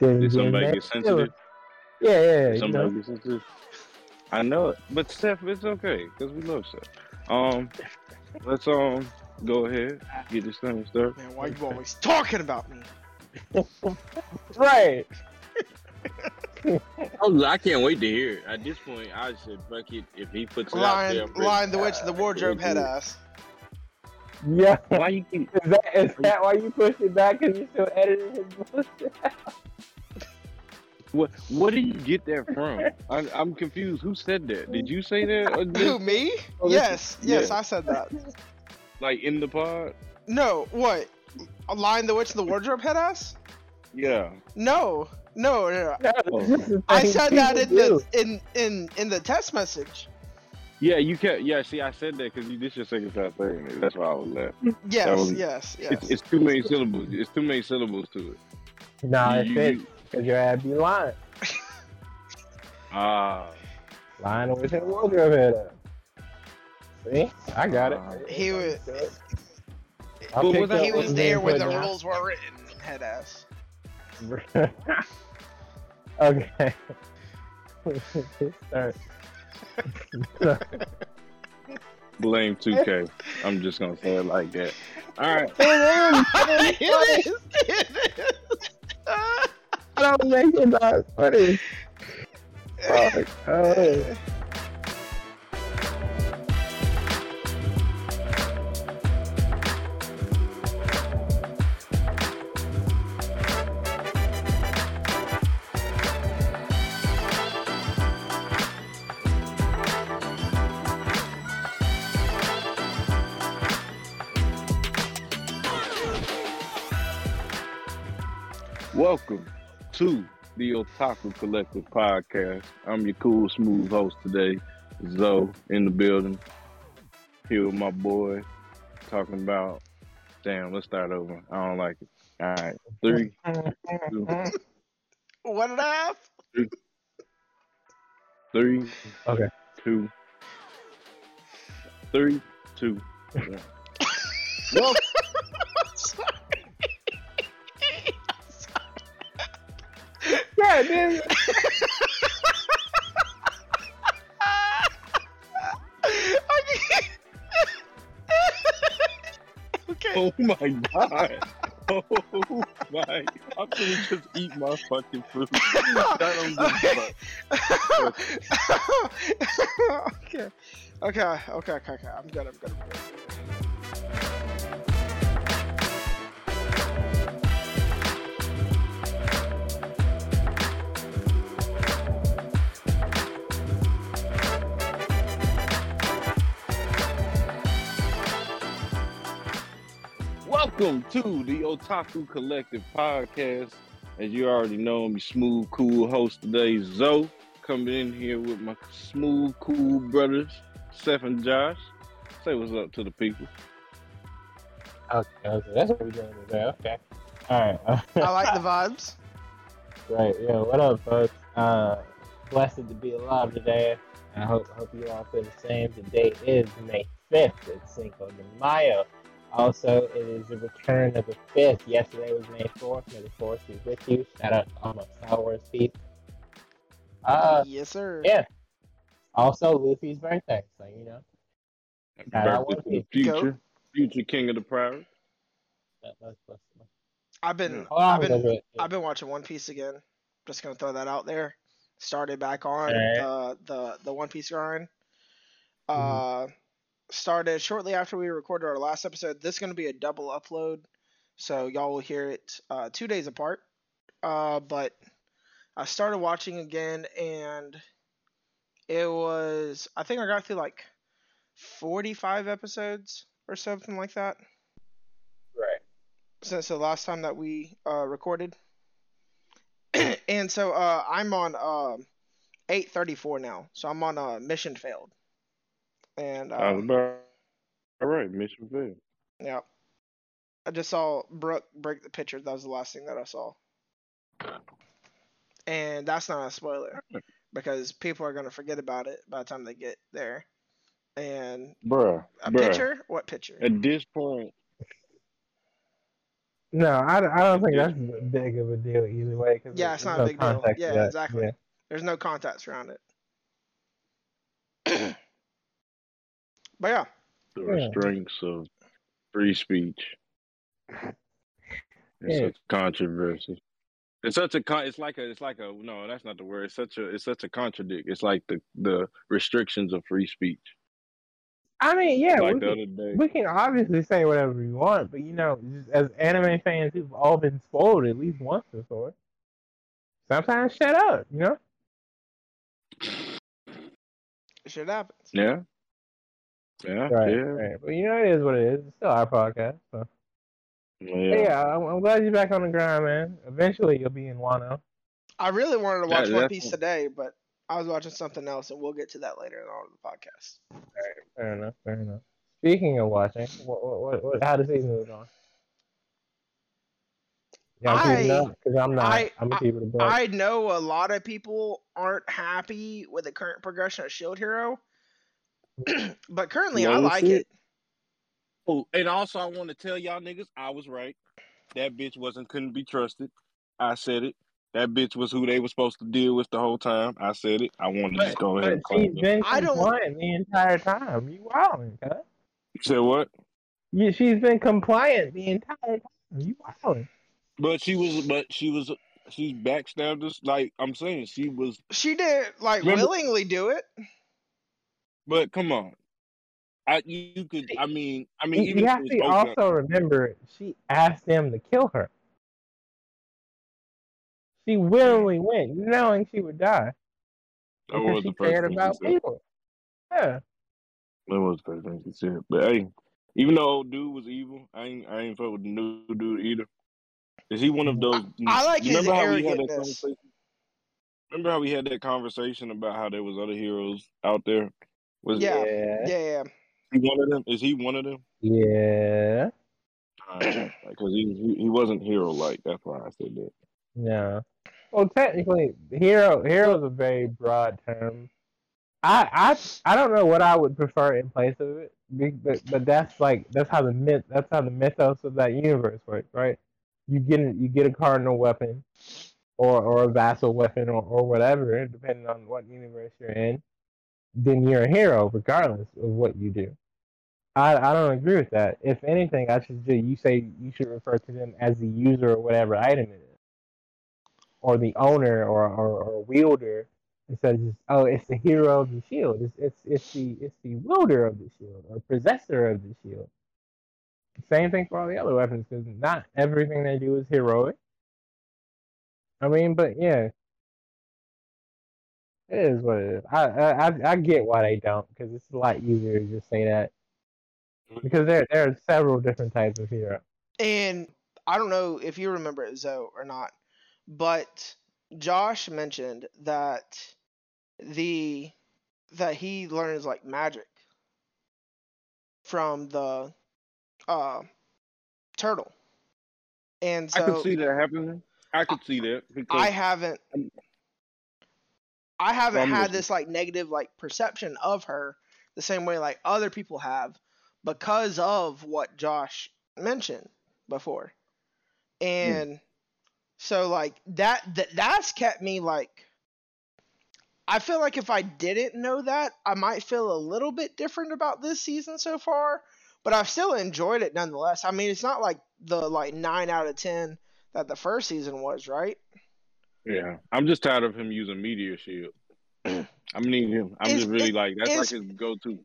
Then Did somebody that get still- sensitive? Yeah, yeah, Did yeah. You somebody know. get sensitive? I know it, but Steph, it's okay because we love Steph. Um, let's um go ahead get this thing started. Man, why you always talking about me? Right. Oh, I can't wait to hear it. At this point, I said, fuck it. If he puts it out there, Lion, I'm ready. Lion the Witch, the wardrobe head ass. Yeah. Why you keep? Is that is that why you pushed it back? Cause you still editing his bullshit? What? What did you get that from? I, I'm confused. Who said that? Did you say that? Or Who, just, me? Oh, this- Yes, yes, yeah. I said that. like in the pod? No, what? A line the Witch, the wardrobe head ass? Yeah. No, no, no. no. No, Oh. this is the I said that in people the in in in the text message. Yeah, you can't. Yeah, see, I said that because you this your second time saying it. That's why I was laughing. Yes, was- yes, yes. It's, it's too many syllables. It's too many syllables to it. do. Nah, it You- fits. you- Cause your ass be lying. Ah. Lying with his wardrobe head up. See? I got it. He was I But picked was I- he was was there being when the down. rules were written. Head ass. okay. Start. Blame 2K. I'm just gonna say it like that. All right. it is. It is. I don't make it not funny. Fuck. Oh. Welcome to the Otaku Collective Podcast. I'm your cool, smooth host today, Zoe, in the building. Here with my boy, talking about. Damn, let's start over. I don't like it. All right, three, two, One and a half. three, Okay. two, three, two. one. Welcome. Yeah, dude. okay. Oh my god. Oh my. I'm gonna just eat my fucking food. I don't give a fuck. okay. Okay. Okay. Okay. Okay. I'm good. I'm good. I'm good. Welcome to the Otaku Collective Podcast. As you already know, I'm your smooth, cool host today, Zoe. Coming in here with my smooth, cool brothers, Seth and Josh. Say what's up to the people. Okay, okay, that's what we're doing today. Okay. All right. I like the vibes. Right, yeah. What up, folks? Uh, blessed to be alive today. I hope hope you all feel the same. Today is May fifth. It's Cinco de Mayo. Also, it is the return of the fifth. Yesterday was May fourth. May the fourth be with you. Shout out to all my Star Wars people. Uh, yes, sir. yeah. Also, Luffy's birthday, so you know Shout out Birthday One to the Piece. future, future king of the prowess. that, that's what's. I've been. Hold on I've a little been. I've been watching One Piece again. Just gonna throw that out there. Started back on Alright. the the the One Piece grind. Mhm. Uh, started shortly after we recorded our last episode. This is gonna be a double upload, so y'all will hear it uh, two days apart. Uh, but I started watching again, and it was. I think I got through like forty-five episodes or something like that Right. since the last time that we uh, recorded. and so uh, I'm on um 834 now. So I'm on uh, mission failed. And I was uh, about all right, mission failed. yeah, I just saw Brook break the pitcher. That was the last thing that I saw. And that's not a spoiler because people are gonna forget about it by the time they get there. And Bruh, a bruh. picture? What pitcher? At this point, No, I, I don't think that's big of a deal either way. Cause Yeah, it's there's not a big deal. Yeah, exactly. Yeah. There's no context around it. but yeah, The Yeah. restraints of free speech. It's Yeah. such controversy. It's such a con. It's like a. It's like a. No, that's not the word. It's such a. It's such a contradict. It's like the the restrictions of free speech. I mean, yeah, like we can, we can obviously say whatever we want, but you know, just as anime fans who've all been spoiled at least once before, sometimes shut up, you know? shit happens. Yeah. Yeah. Right, yeah. right. But you know, it is what it is. It's still our podcast. So. Yeah. Yeah, I'm, I'm glad you're back on the grind, man. Eventually, you'll be in Wano. I really wanted to Yeah, watch One Piece today, but I was watching something else, and we'll get to that later on in the podcast. Fair enough, fair enough. Speaking of watching, what, what, what, what how does he move on? Y'all I- up? Because I'm not. I- I'm gonna keep it a buck. I know a lot of people aren't happy with the current progression of Shield Hero, but currently I like shit. it. Oh, and also I want to tell y'all niggas I was right. That bitch wasn't couldn't be trusted. I said it. That bitch was who they were supposed to deal with the whole time. I said it. I wanted to just go ahead and claim she's it. I don't- want the entire time. You wilding, cuz. You said what? You, she's been compliant the entire time. You wilding. But she was. But she was. She's backstabbed us. Like I'm saying, she was. She did like Remember- willingly do it. But come on. I you could. I mean. I mean. You, you have to was Oka- also remember she asked them to kill her. She willingly mm-hmm. went, knowing she would die. that Because was she the first cared thing she about said. people. Yeah. That was the first thing she said. But hey, even though old dude was evil, I ain't I ain't fuck with the new dude either. Is he one of those? I like his remember how we had that conversation? Remember how we had that conversation about how there was other heroes out there? Was Yeah. Yeah. Yeah, yeah. he one of them? Is he one of them? Yeah. Because he, he he wasn't hero like. That's why I said that. Yeah. Well, technically, hero hero is a very broad term. I I I don't know what I would prefer in place of it, but but that's like that's how the myth that's how the mythos of that universe works, right? You get a, you get a cardinal weapon, or or a vassal weapon, or or whatever, depending on what universe you're in. Then you're a hero, regardless of what you do. I I don't agree with that. If anything, I should do. You say you should refer to them as the user of whatever item it is or the owner or, or, or wielder instead of just oh it's the hero of the shield it's it's it's the it's the wielder of the shield or possessor of the shield same thing for all the other weapons because not everything they do is heroic i mean but yeah it is what it is i i i, I get why they don't because it's a lot easier to just say that because there there are several different types of hero And I don't know if you remember it, Zoe, or not, but Josh mentioned that the that he learns like magic from the uh turtle. And so I could see that happening. I could see that because I haven't I'm- I haven't had this like negative like perception of her the same way like other people have because of what Josh mentioned before. Hmm. And so like that, that that's kept me like I feel like if I didn't know that, I might feel a little bit different about this season so far, but I've still enjoyed it nonetheless. I mean, it's not like the like 9 out of 10 that the first season was, right? Yeah, I'm just tired of him using meteor shield. Mm. I mean I need him. I'm It's- just really it- like that's like his go to.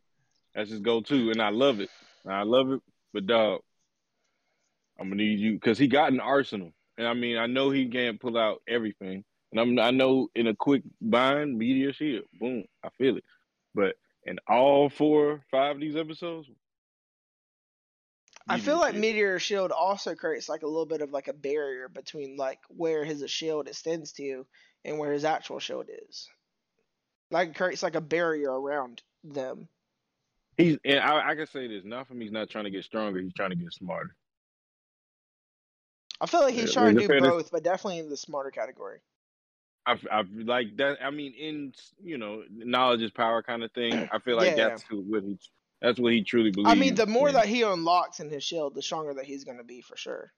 That's his go to, and I love it. I love it, but dog, I'm gonna need you because he got an arsenal, and I mean I know he can't pull out everything, and I'm I know in a quick bind meteor shield, boom, I feel it, but in all four five of these episodes. I feel like Shield. Meteor Shield also creates like a little bit of like a barrier between like where his shield extends to and where his actual shield is. Like creates like a barrier around them. He's and I, I can say this. Not from he's not trying to get stronger. He's trying to get smarter. I feel like he's Yeah, trying to do it both, but definitely in the smarter category. I, I like that. I mean, in you know, knowledge is power kind of thing. I feel like Yeah. that's who, what he. That's what he truly believes. I mean, the more in. that he unlocks in his shield, the stronger that he's going to be for sure.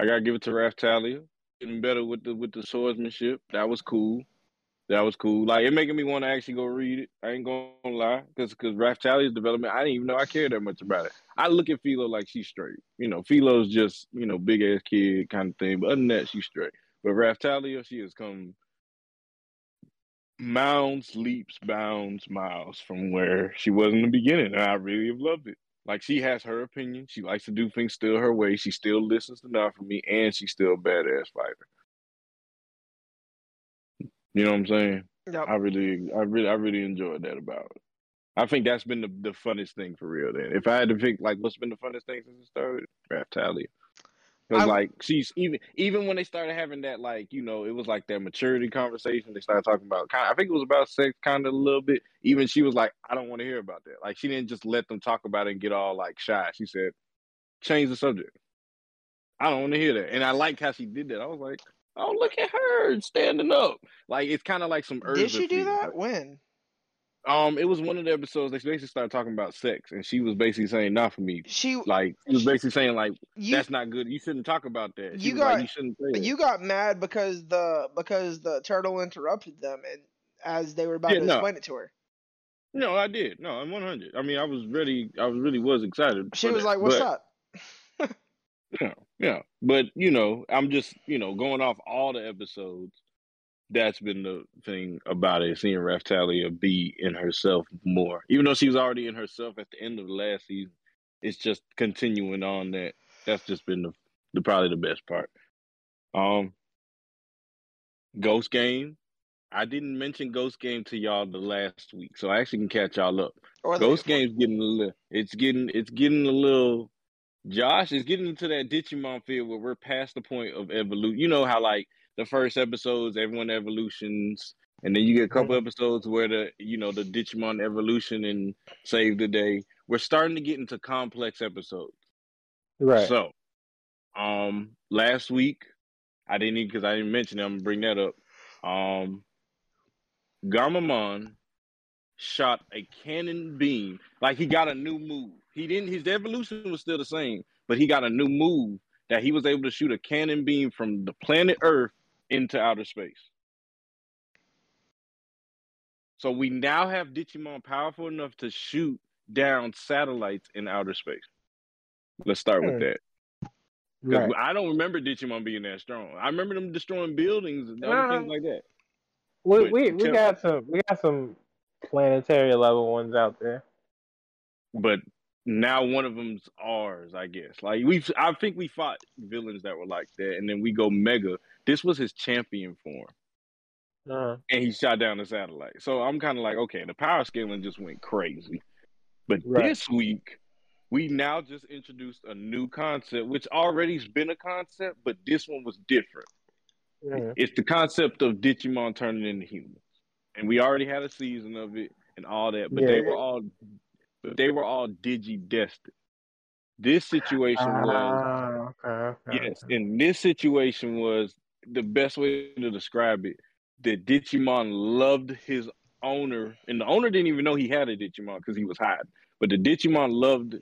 I gotta give it to Raphtalia. Getting better with the with the swordsmanship. That was cool. That was cool. Like it making me want to actually go read it. I ain't gonna lie, because because Raphtalia's development, I didn't even know I cared that much about it. I look at Filo like she's straight. You know, Filo's just you know big ass kid kind of thing, but other than that, she's straight. But Raphtalia, she has come mounds, leaps, bounds, miles from where she was in the beginning, and I really have loved it. Like she has her opinion. She likes to do things still her way. She still listens to not for me, and she's still a badass fighter. You know what I'm saying? Yep. I really, I really, I really enjoyed that about it. I think that's been the, the funnest thing for real. Then, if I had to pick, like, what's been the funnest thing since it started, Raphtalia. Because like she's even even when they started having that like you know it was like that maturity conversation they started talking about kind I think it was about sex kind of a little bit. Even she was like I don't want to hear about that. Like she didn't just let them talk about it and get all like shy. She said change the subject. I don't want to hear that. And I like how she did that. I was like oh look at her standing up. Like it's kind of like some Did she do that? When? Um, it was one of the episodes they basically started talking about sex, and she was basically saying, "Not for me." She Like she was basically saying, "Like you that's not good. You shouldn't talk about that." She you was like, got- "You shouldn't you got mad because the because the turtle interrupted them and as they were about Yeah, to no. explain it to her. No, I did. No, I'm 100. I mean, I was ready. I was really was excited. She was that. like, "What's but, up?" Yeah, yeah. But you know, I'm just you know going off all the episodes. That's been the thing about it. Seeing Raphtalia be in herself more, even though she was already in herself at the end of the last season. It's just continuing on that. That's just been the, the probably the best part. Um, Ghost Game. I didn't mention Ghost Game to y'all the last week, so I actually can catch y'all up. The- Ghost Game's getting a little. It's getting. It's getting a little. Josh is getting into that Digimon field where we're past the point of evolution. You know how like the first episodes, everyone evolutions, and then you get a couple episodes where the you know the Digimon evolution and save the day. We're starting to get into complex episodes. Right. So, um, last week I didn't even because I didn't mention it. I'm gonna bring that up. Um, Gammamon shot a cannon beam. Like he got a new move. He didn't. His evolution was still the same, but he got a new move that he was able to shoot a cannon beam from the planet Earth into outer space. So we now have Digimon powerful enough to shoot down satellites in outer space. Let's start with Hmm. that. Right. I don't remember Digimon being that strong. I remember them destroying buildings and other Nah. things like that. We But we, we got some we got some planetary level ones out there. But now one of them's ours, I guess. Like we've, I think we fought villains that were like that, and then we go mega. This was his champion form, Uh, and he shot down the satellite. So I'm kind of like, okay, the power scaling just went crazy. But Right. this week, we now just introduced a new concept, which already's been a concept, but this one was different. mhm. It's the concept of Digimon turning into humans, and we already had a season of it and all that, but they were all, they were all digi destined. This situation was Ah, okay, okay. yes, and this situation was the best way to describe it. The Digimon loved his owner, and the owner didn't even know he had a Digimon because he was hiding. But the Digimon loved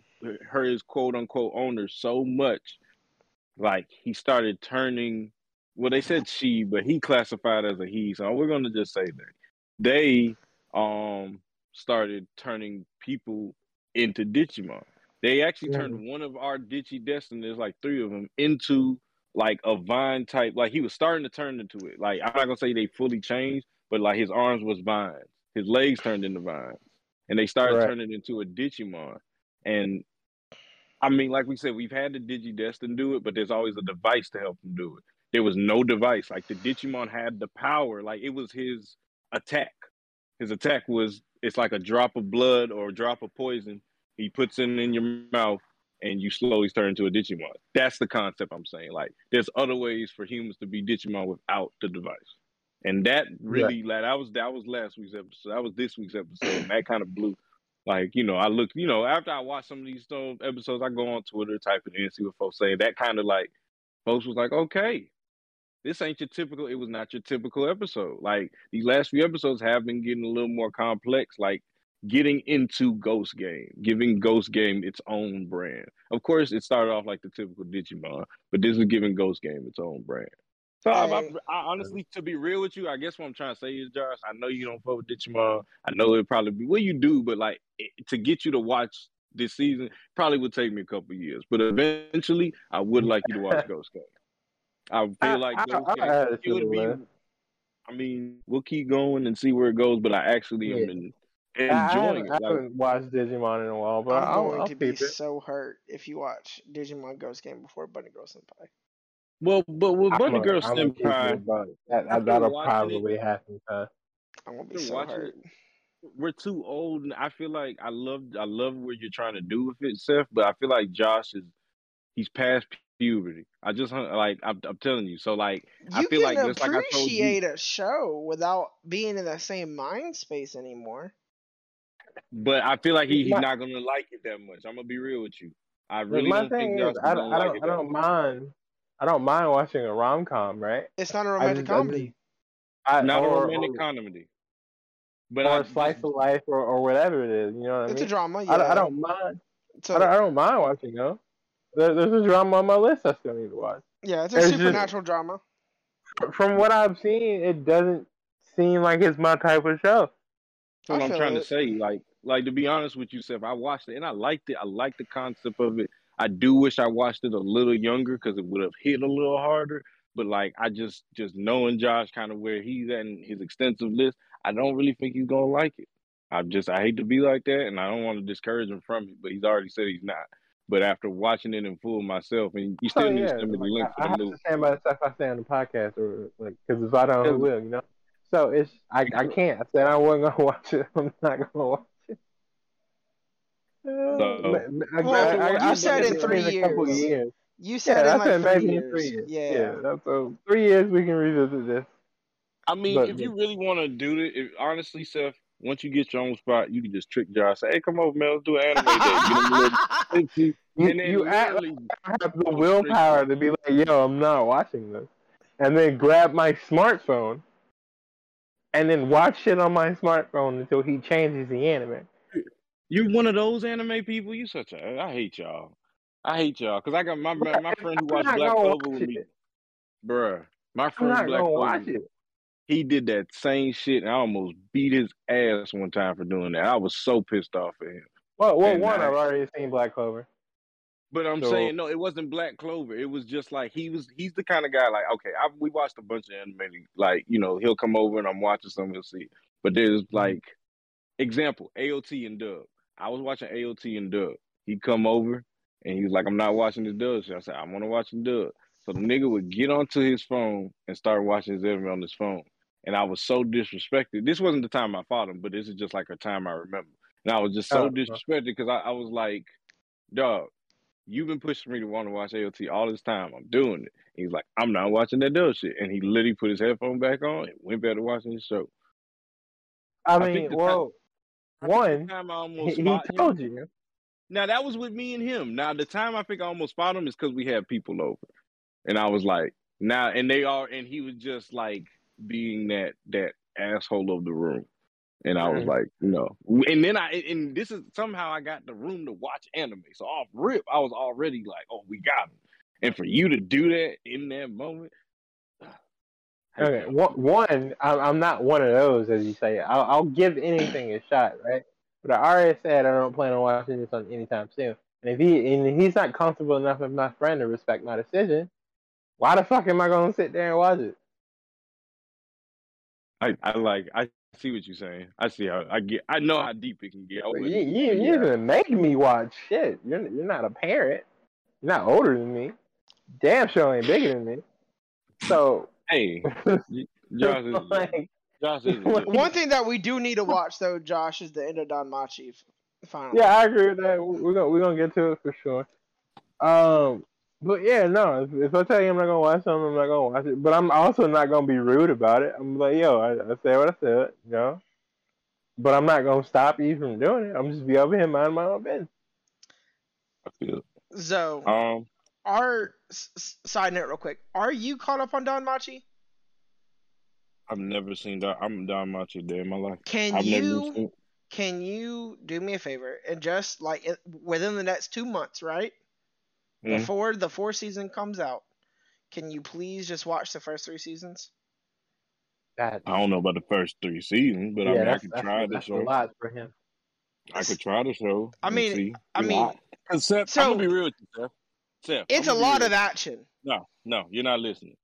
her, his quote unquote owner so much, like he started turning. Well, they said she, but he classified as a he, so we're gonna just say that they um started turning people into Digimon. They actually turned one of our Digi Destined, there's like three of them, into like a vine type. Like he was starting to turn into it. Like I'm not gonna say they fully changed, but like his arms was vines, his legs turned into vines, and they started Right. turning into a Digimon. And I mean, like we said, we've had the Digi Destined do it, but there's always a device to help them do it. There was no device. Like the Digimon had the power. Like it was his attack. His attack was it's like a drop of blood or a drop of poison. He puts it in your mouth and you slowly turn into a Digimon. That's the concept I'm saying. Like there's other ways for humans to be Digimon without the device. And that really like that was that was last week's episode. That was this week's episode. And that kind of blew like, you know, I look, you know, after I watch some of these um, episodes, I go on Twitter, type it in, see what folks say. That kind of like folks was like, okay, this ain't your typical. It was not your typical episode. Like these last few episodes have been getting a little more complex. Like getting into Ghost Game, giving Ghost Game its own brand. Of course, it started off like the typical Digimon, but this is giving Ghost Game its own brand. So I, I, I, honestly, to be real with you, I guess what I'm trying to say is, Josh, I know you don't fuck with Digimon. I know it probably be well, you do, but like it, to get you to watch this season probably would take me a couple years. But eventually, I would like you to watch Ghost Game. I feel like Ghost Game it would be. I mean, we'll keep going and see where it goes, but I actually yeah. am in, enjoying I, it. I haven't watched Digimon in a while, but I'm I'll, going I'll to be it. so hurt if you watch Digimon Ghost Game before Bunny Girl Senpai. Well, but with Bunny a- Girl I'm Senpai, but that, that, that'll watching probably happen. Cause I'm gonna be so watching hurt. we're too old, and I feel like I love I love what you're trying to do with it, Seth. But I feel like Josh is he's past puberty. I just like I'm, I'm telling you. So like I feel can like just like I told you. appreciate a show without being in the same mind space anymore. But I feel like he, he's My- not gonna like it that much. I'm gonna be real with you. I really my don't think thing Josh is, is I, gonna don't- I like don't, it I don't mind. I don't mind watching a rom com, right? It's not a I romantic just, I comedy. I, Not or, a romantic or, comedy. But or I a slice of life, or, or whatever it is. You know what I mean? It's a drama, yeah. I, don't, I don't mind. So I don't, I don't mind watching though. There, there's a drama on my list I still need to watch. yeah, it's a it's just- supernatural drama. From what I've seen, it doesn't seem like it's my type of show. That's what I I'm trying it. to say. Like, like to be honest with you, Seth, I watched it and I liked it. I liked the concept of it. I do wish I watched it a little younger because it would have hit a little harder. But like, I just just knowing Josh kind of where he's at in his extensive list, I don't really think he's gonna like it. I just I hate to be like that, and I don't want to discourage him from it. But he's already said he's not. But after watching it in full myself, and you still Oh, need yeah, to send me the like, link I, for I the have new. to stand by the stuff I say on the podcast, or like, because if I don't, who will? You know. So it's I, I can't. I said I wasn't gonna watch it. I'm not gonna watch it. Uh, So- I, Well, I, I, you said in three been a couple years. years. You said Yeah, in I like three maybe years. three years. Yeah. yeah. that's- So three years we can revisit this. I mean, But- if you really want to do it, if, honestly, Seth, once you get your own spot, you can just trick Josh. Say, "Hey, come over, man. Let's do an anime day." Get him a little tipsy, You, and then you act like I have the willpower to to be like, yo, I'm not watching this, and then grab my smartphone, and then watch shit on my smartphone until he changes the anime. You're one of those anime people. You such a. I hate y'all. I hate y'all because I got my my, my friend who watched Black gonna Clover with me, bruh. My I'm friend not Black gonna Clover. He did that same shit, and I almost beat his ass one time for doing that. I was so pissed off at him. Well, well, And one, I- I've already seen Black Clover. But I'm So- saying no, it wasn't Black Clover. It was just like he was. He's the kind of guy like okay, I, we watched a bunch of anime. Like you know, he'll come over and I'm watching something. He'll see. But there's Mm-hmm. like example AOT and Dub. I was watching AOT and Dub. He'd come over and he's like, I'm not watching the Dub shit. I said, I want to watch the Dub. So the nigga would get onto his phone and start watching his anime on his phone. And I was so disrespected. This wasn't the time I fought him, but this is just like a time I remember. And I was just so Oh, disrespected because I, I was like, dog, you've been pushing me to want to watch AOT all this time. I'm doing it. He's like, I'm not watching that Dub shit. And he literally put his headphone back on and went back to watching his show. I I mean, well, think one, time I almost he fought him- told you. Now that was with me and him. Now the time I think I almost fought him is because we had people over, and I was like, now and they are, and he was just like being that that asshole of the room, and I was Mhm. like, no. and then I and this is somehow I got the room to watch anime. So off rip, I was already like, oh, we got him, and for you to do that in that moment. Okay, one, I'm, not one of those, as you say. I'll, I'll give anything a shot, right? But I already said I don't plan on watching this on anytime soon. And if he and he's not comfortable enough with my friend to respect my decision, why the fuck am I gonna sit there and watch it? I, I like I see what you're saying. I see how I get. I know how deep it can get. I You, wouldn't- you, you didn't make me watch shit. You're you're not a parent. You're not older than me. Damn sure ain't bigger than me. So Hey, Josh is like, Josh is. One thing that we do need to watch though, Josh, is the end of DanMachi. f- Finally. Yeah, I agree with that. We're gonna we're gonna get to it for sure. Um, but yeah, no. If, if I tell you I'm not gonna watch something, I'm not gonna watch it. But I'm also not gonna be rude about it. I'm like, yo, I, I said what I said, you know. But I'm not gonna stop you from doing it. I'm just be over here minding my own business. I feel. So, Um, our s- s- side note, real quick. Are you caught up on DanMachi? I've never seen that. I'm DanMachi day in my life. Can I've you seen. can you do me a favor and just like within the next two months, right? Mhm. Before the fourth season comes out, can you please just watch the first three seasons? God, I don't know about the first three seasons, but I yeah, mean, I that's, could that's, try the that's a show. lot for him. I could try the show. I mean- see. I mean, know, Cause Seth, so- I'm gonna be real with you, Seth. Seth, It's a I'm gonna be lot of action. No, no, you're not listening.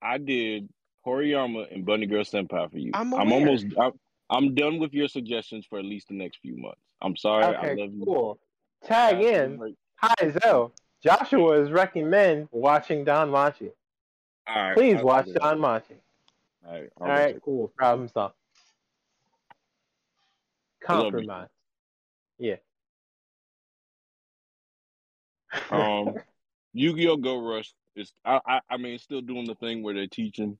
I did Horimiya and Bunny Girl Senpai for you. I'm I'm almost. I'm, I'm done with your suggestions for at least the next few months. I'm sorry. I Okay, love you. cool. Tag in. Like, Hi, Zoe. Joshua is recommend watching DanMachi. all right, Please I'll watch do. DanMachi. All right, All I'll cool. Problem solved. I love you. Compromise. Yeah. Um, Yu-Gi-Oh! Go Rush is. I, I. I mean, still doing the thing where they're teaching,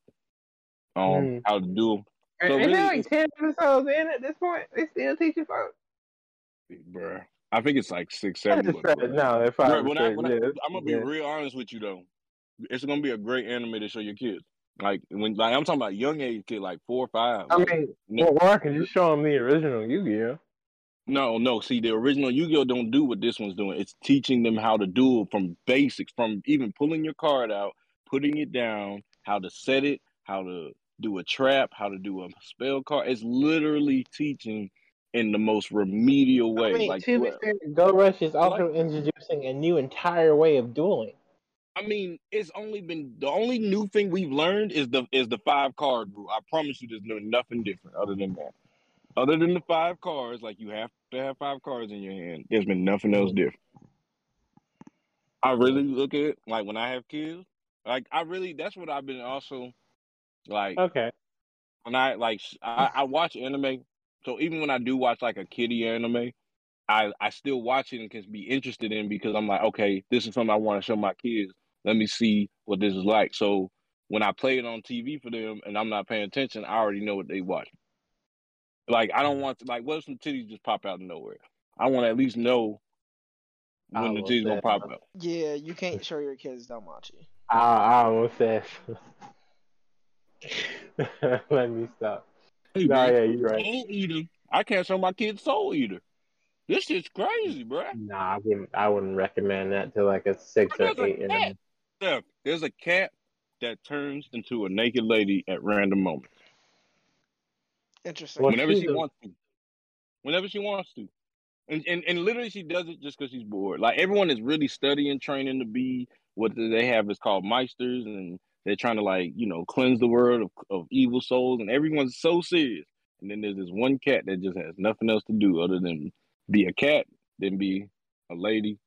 um, Mm. how to do So Ain't really, there like ten episodes in at this point? They still teaching folks. them, bruh. I think it's like six, seven. said no. Bruh, five. when I, when yeah, I, am gonna be yeah. real honest with you though, it's gonna be a great anime to show your kids. Like when, like I'm talking about young age kid, like four or five. I like, mean, no, well, I can just show them the original Yu-Gi-Oh. no, no. See, the original Yu-Gi-Oh don't do what this one's doing. It's teaching them how to do it from basics, from even pulling your card out, putting it down, how to set it, how to do a trap, how to do a spell card. It's literally teaching in the most remedial way. I mean, like, to well, Go Rush is also introducing a new entire way of dueling. I mean, it's only been the only new thing we've learned is the is the five card rule. I promise you, there's no nothing different other than that. Other than the five cards, like you have to have five cards in your hand. There's been nothing else mm-hmm. different. I really look at it like when I have kids. Like I really, that's what I've been also like Okay. when I like I, I watch anime. So even when I do watch like a kiddie anime, I I still watch it and can be interested in because I'm like, okay, this is something I want to show my kids. Let me see what this is like. So when I play it on TV for them and I'm not paying attention, I already know what they watch. Like I don't mm. want to like what if some titties just pop out of nowhere? I want to at least know when the titties gonna pop out. Yeah, you can't show your kids DanMachi. I, I almost said. Let me stop. Hey, No, man, yeah, you're right. Soul Eater. I can't show my kids Soul Eater. This shit's crazy, bro. Nah, I wouldn't. I wouldn't recommend that to like a six or There's a eight. In cat. a, Steph, there's a cat that turns into a naked lady at random moments. Interesting. Well, whenever she's she wants to. Whenever she wants to. And, and and literally she does it just because she's bored. Like everyone is really studying, training to be what they have is called meisters, and they're trying to like, you know, cleanse the world of, of evil souls, and everyone's so serious. And then there's this one cat that just has nothing else to do other than be a cat, then be a lady,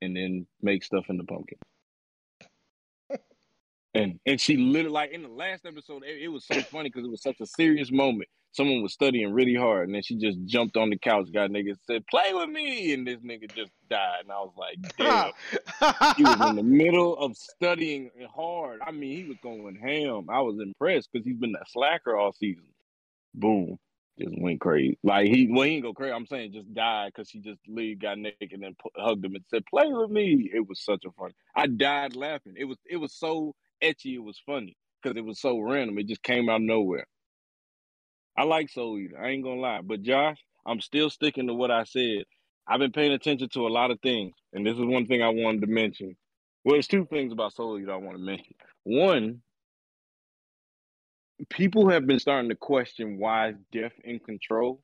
and then make stuff in the pumpkin. And and she literally like in the last episode, it, it was so funny because it was such a serious moment. Someone was studying really hard, and then she just jumped on the couch, got nigga said, "Play with me," and this nigga just died. And I was like, "Damn." he was in the middle of studying hard. I mean, he was going ham. I was impressed because he's been a slacker all season. Boom, just went crazy. Like he, well, he didn't go crazy. I'm saying just died because he just literally got naked and then hugged him and said, "Play with me." It was such a fun. I died laughing. It was it was so ecchi. It was funny because it was so random. It just came out of nowhere. I like Soul Eater. I ain't gonna lie, but Josh, I'm still sticking to what I said. I've been paying attention to a lot of things, and this is one thing I wanted to mention. Well, there's two things about Soul Eater I want to mention. One, people have been starting to question why is in control.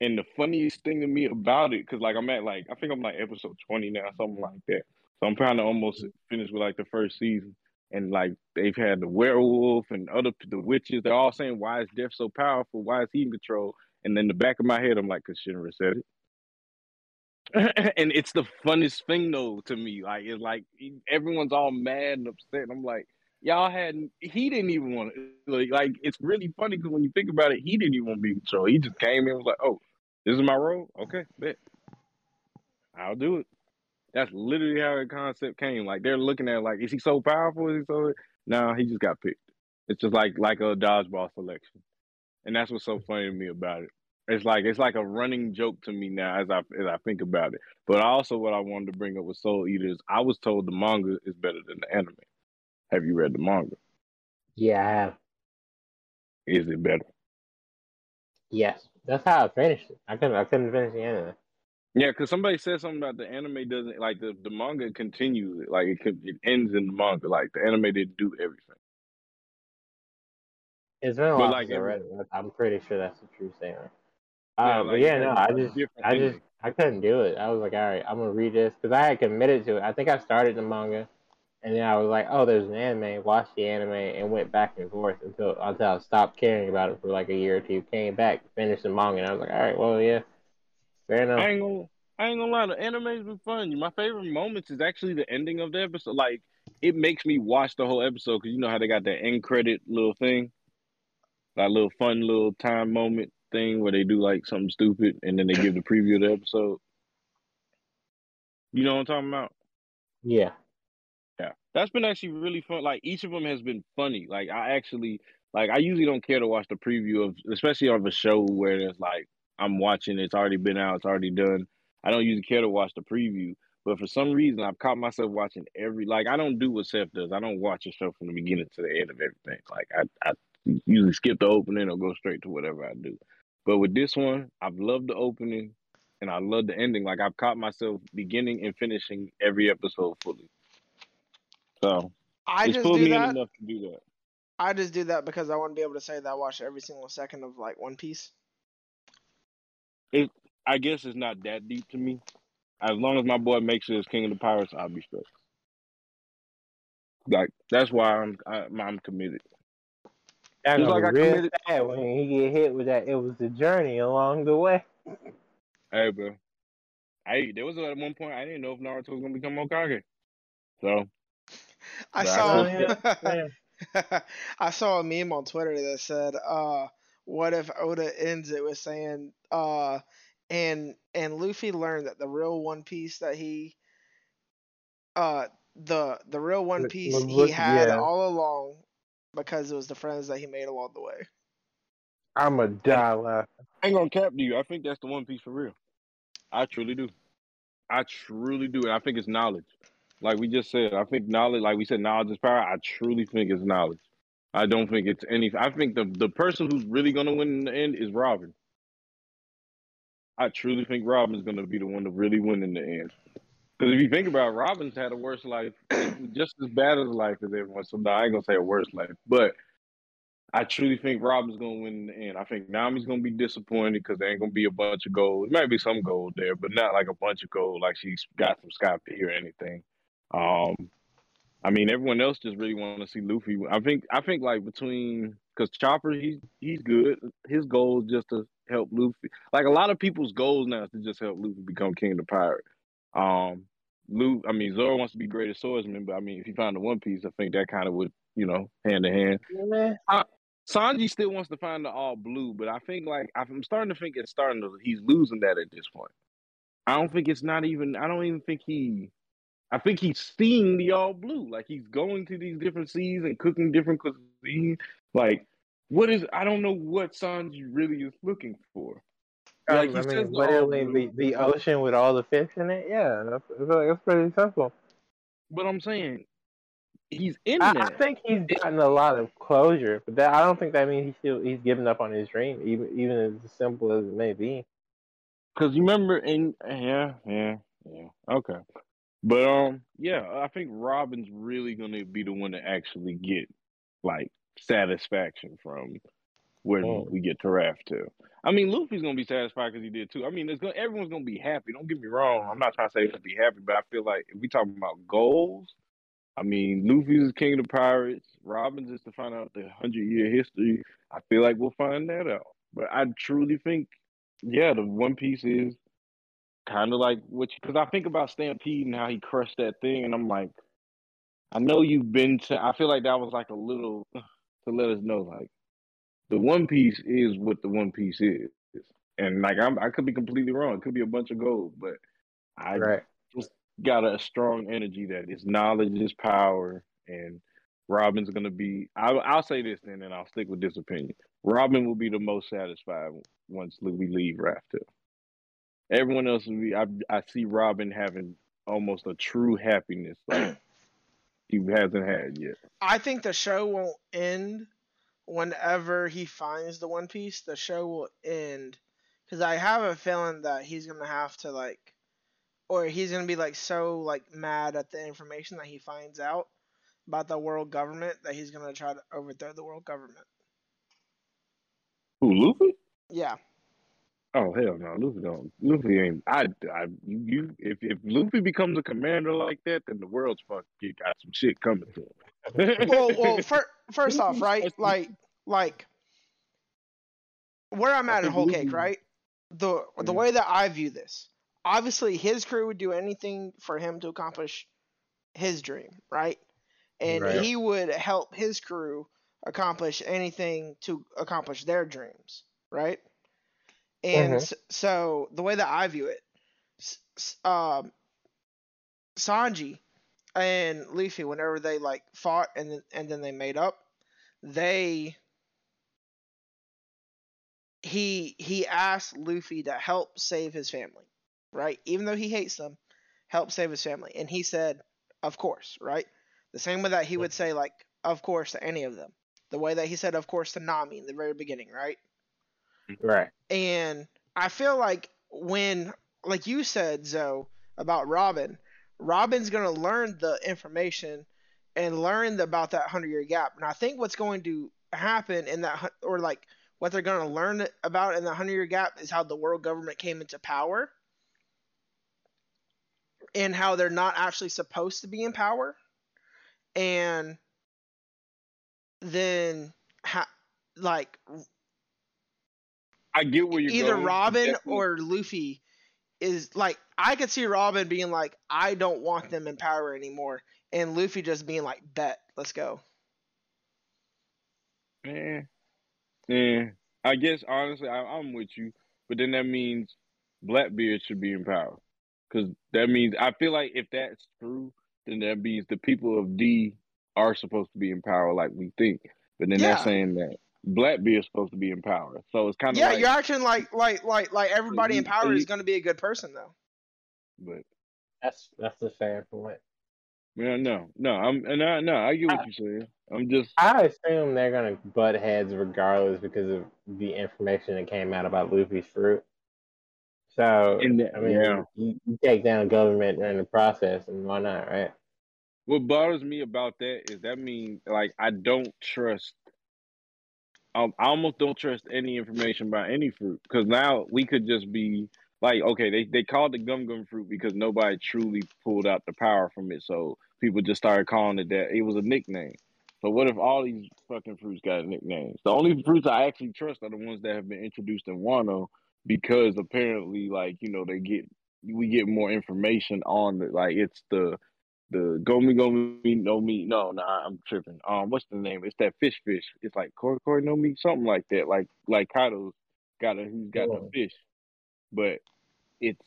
And the funniest thing to me about it, because like I'm at like I think I'm like episode 20 now, something like that. So I'm trying to almost finish with like the first season. And like they've had the werewolf and other the witches, they're all saying, Why is Death so powerful? Why is he in control? And then the back of my head, I'm like, because Shinra said it. and it's the funnest thing though to me. Like it's like everyone's all mad and upset. And I'm like, y'all hadn't. he didn't even want to like, like it's really funny because when you think about it, he didn't even want to be in control. He just came in and was like, Oh, this is my role? Okay, bet. I'll do it. That's literally how the concept came. Like they're looking at like, is he so powerful? Is he so no, he just got picked. It's just like like a dodgeball selection. And that's what's so mm-hmm. funny to me about it. It's like it's like a running joke to me now as I as I think about it. But also what I wanted to bring up with Soul Eater is I was told the manga is better than the anime. Have you read the manga? yeah, I have. Is it better? Yes. That's how I finished it. I couldn't I couldn't finish the anime. Yeah, because somebody said something about the anime doesn't like the, the manga continues like it could, it ends in the manga like the anime didn't do everything. It's been a while like, since I read it. But I'm pretty sure that's the true statement. Yeah, Uh, but like, yeah, no, I just, I just. I couldn't do it. I was like, all right, I'm gonna read this because I had committed to it. I think I started the manga, and then I was like, oh, there's an anime. Watched the anime and went back and forth until until I stopped caring about it for like a year or two. Came back, finished the manga, and I was like, all right, well, yeah, fair enough. I ain't gonna I ain't gonna lie, the anime's been fun. My favorite moments is actually the ending of the episode. Like it makes me watch the whole episode because you know how they got that end credit little thing, that little fun little time moment thing where they do like something stupid and then they give the preview of the episode. You know what I'm talking about? Yeah, Yeah, that's been actually really fun. Like each of them has been funny. Like I actually like I usually don't care to watch the preview of, especially of a show where there's like I'm watching, it's already been out, it's already done. I don't usually care to watch the preview, but for some reason I've caught myself watching every. Like I don't do what Seth does. I don't watch a show from the beginning to the end of everything. Like I, I usually skip the opening or go straight to whatever I do. But with this one, I've loved the opening and I love the ending. Like I've caught myself beginning and finishing every episode fully. So I just pulled me that. in enough to do that. I just do that because I want to be able to say that I watched every single second of like One Piece. I guess it's not that deep to me. As long as my boy makes it as King of the Pirates, I'll be straight. Like that's why I'm I, I'm committed. that Just gonna like I committed- sad when he get hit with that. It was the journey along the way. Hey, bro. Hey, there was at one point I didn't know if Naruto was gonna become Hokage. So I saw yeah, yeah. I saw a meme on Twitter that said, uh, what if Oda ends it with saying, uh, and and Luffy learned that the real One Piece that he uh the the real One Look- Piece look- he had yeah. all along because it was the friends that he made along the way. I'm a die laughing. I ain't gonna cap to you. I think that's the One Piece for real. I truly do. I truly do, and I think it's knowledge. Like we just said, I think knowledge. Like we said, knowledge is power. I truly think it's knowledge. I don't think it's any. I think the the person who's really gonna win in the end is Robin. I truly think Robin's gonna be the one to really win in the end. Because if you think about it, Robin's had a worse life, just as bad as life as everyone. So no, I ain't gonna say a worse life, but I truly think Robin's gonna win in the end. I think Nami's gonna be disappointed because there ain't gonna be a bunch of gold. There might be some gold there, but not like a bunch of gold, like she's got some Scott P or anything. Um, I mean, everyone else just really want to see Luffy. I think, I think like between because Chopper, he's he's good. His goal is just to help Luffy. Like a lot of people's goals now is to just help Luffy become King of the Pirate. Um, Luffy, I mean, Zoro wants to be greatest swordsman, but I mean, if he found the One Piece, I think that kind of would, you know, hand to hand. Yeah. Sanji still wants to find the all blue, but I think like I'm starting to think it's starting to he's losing that at this point. I don't think it's not even I don't even think he I think he's seeing the all blue. Like he's going to these different seas and cooking different cuisine. Like what is I don't know what Sanji really is looking for. Like, I mean, the literally all the, the ocean with all the fish in it. Yeah, that's, I feel like it's pretty simple. But I'm saying he's in I, I think he's gotten a lot of closure, but that I don't think that means he's still he's giving up on his dream, even even as simple as it may be. Cause you remember in yeah, yeah, yeah. Okay. But um yeah, I think Robin's really gonna be the one to actually get like satisfaction from where Mm. we get to Raftel. I mean Luffy's gonna be satisfied because he did too. I mean it's gonna everyone's gonna be happy. Don't get me wrong. I'm not trying to say he'll be happy, but I feel like if we talking about goals, I mean Luffy's is King of the Pirates, Robin's is to find out the hundred year history. I feel like we'll find that out. But I truly think yeah, the One Piece is kind of like what because I think about Stampede and how he crushed that thing, and I'm like, I know you've been to. I feel like that was like a little to let us know, like the One Piece is what the One Piece is, and like I'm, I could be completely wrong. It could be a bunch of gold, but I Right. got a, strong energy that is knowledge is power, and Robin's gonna be. I, I'll say this, and then, and I'll stick with this opinion. Robin will be the most satisfied once we leave Raft. Everyone else will be. I, I see Robin having almost a true happiness like he hasn't had yet. I think the show won't end whenever he finds the One Piece. The show will end because I have a feeling that he's gonna have to like, or he's gonna be like so like mad at the information that he finds out about the world government that he's gonna try to overthrow the world government. Who Luffy? Yeah. Oh hell no, Luffy don't. Luffy ain't. I, I, you. If if Luffy becomes a commander like that, then the world's fucking got some shit coming to him. well, well, fir- first off, right? Like, like where I'm at in whole Luffy- cake, right? The the way that I view this, obviously, his crew would do anything for him to accomplish his dream, right? And Right. he would help his crew accomplish anything to accomplish their dreams, right? And Mhm. so the way that I view it, um, Sanji and Luffy, whenever they like fought and then, and then they made up, they he he asked Luffy to help save his family, right? Even though he hates them, help save his family, and he said, "Of course," right? The same way that he would say like, "Of course" to any of them. The way that he said, "Of course" to Nami in the very beginning, right? Right. And I feel like when, like you said, Zoe, about Robin, Robin's going to learn the information and learn about that 100 year gap. And I think what's going to happen in that, or like what they're going to learn about in the 100 year gap is how the world government came into power and how they're not actually supposed to be in power. And then, ha- like, I get where you're saying. either going. Robin Definitely. or Luffy is like I could see Robin being like, I don't want them in power anymore, and Luffy just being like, Bet, let's go. Yeah, yeah. I guess honestly, I, I'm with you, but then that means Blackbeard should be in power, because that means I feel like if that's true, then that means the people of D are supposed to be in power, like we think. But then Yeah. they're saying that Blackbeard's supposed to be in power, so it's kind of Yeah, like, you're acting like like like like everybody in power is going to be a good person though. but That's that's a fair point. yeah, no, no, I'm no, no, I get what you're saying. I'm just I assume they're gonna butt heads regardless because of the information that came out about Luffy's fruit. So In the- I mean, yeah. you, you take down government in the process, and why not, right? What bothers me about that is that means like I don't trust. I almost don't trust any information about any fruit because now we could just be like, okay, they they called the gum gum fruit because nobody truly pulled out the power from it, so people just started calling it that. It was a nickname. So what if all these fucking fruits got nicknames? The only fruits I actually trust are the ones that have been introduced in Wano because apparently, like you know, they get we get more information on the like it's the the Gomi Gomi no me no no I'm tripping. Um, what's the name? It's that fish fish. It's like Koi no me something like that. Like like Kaido's got a who's got the Oh. fish, but it's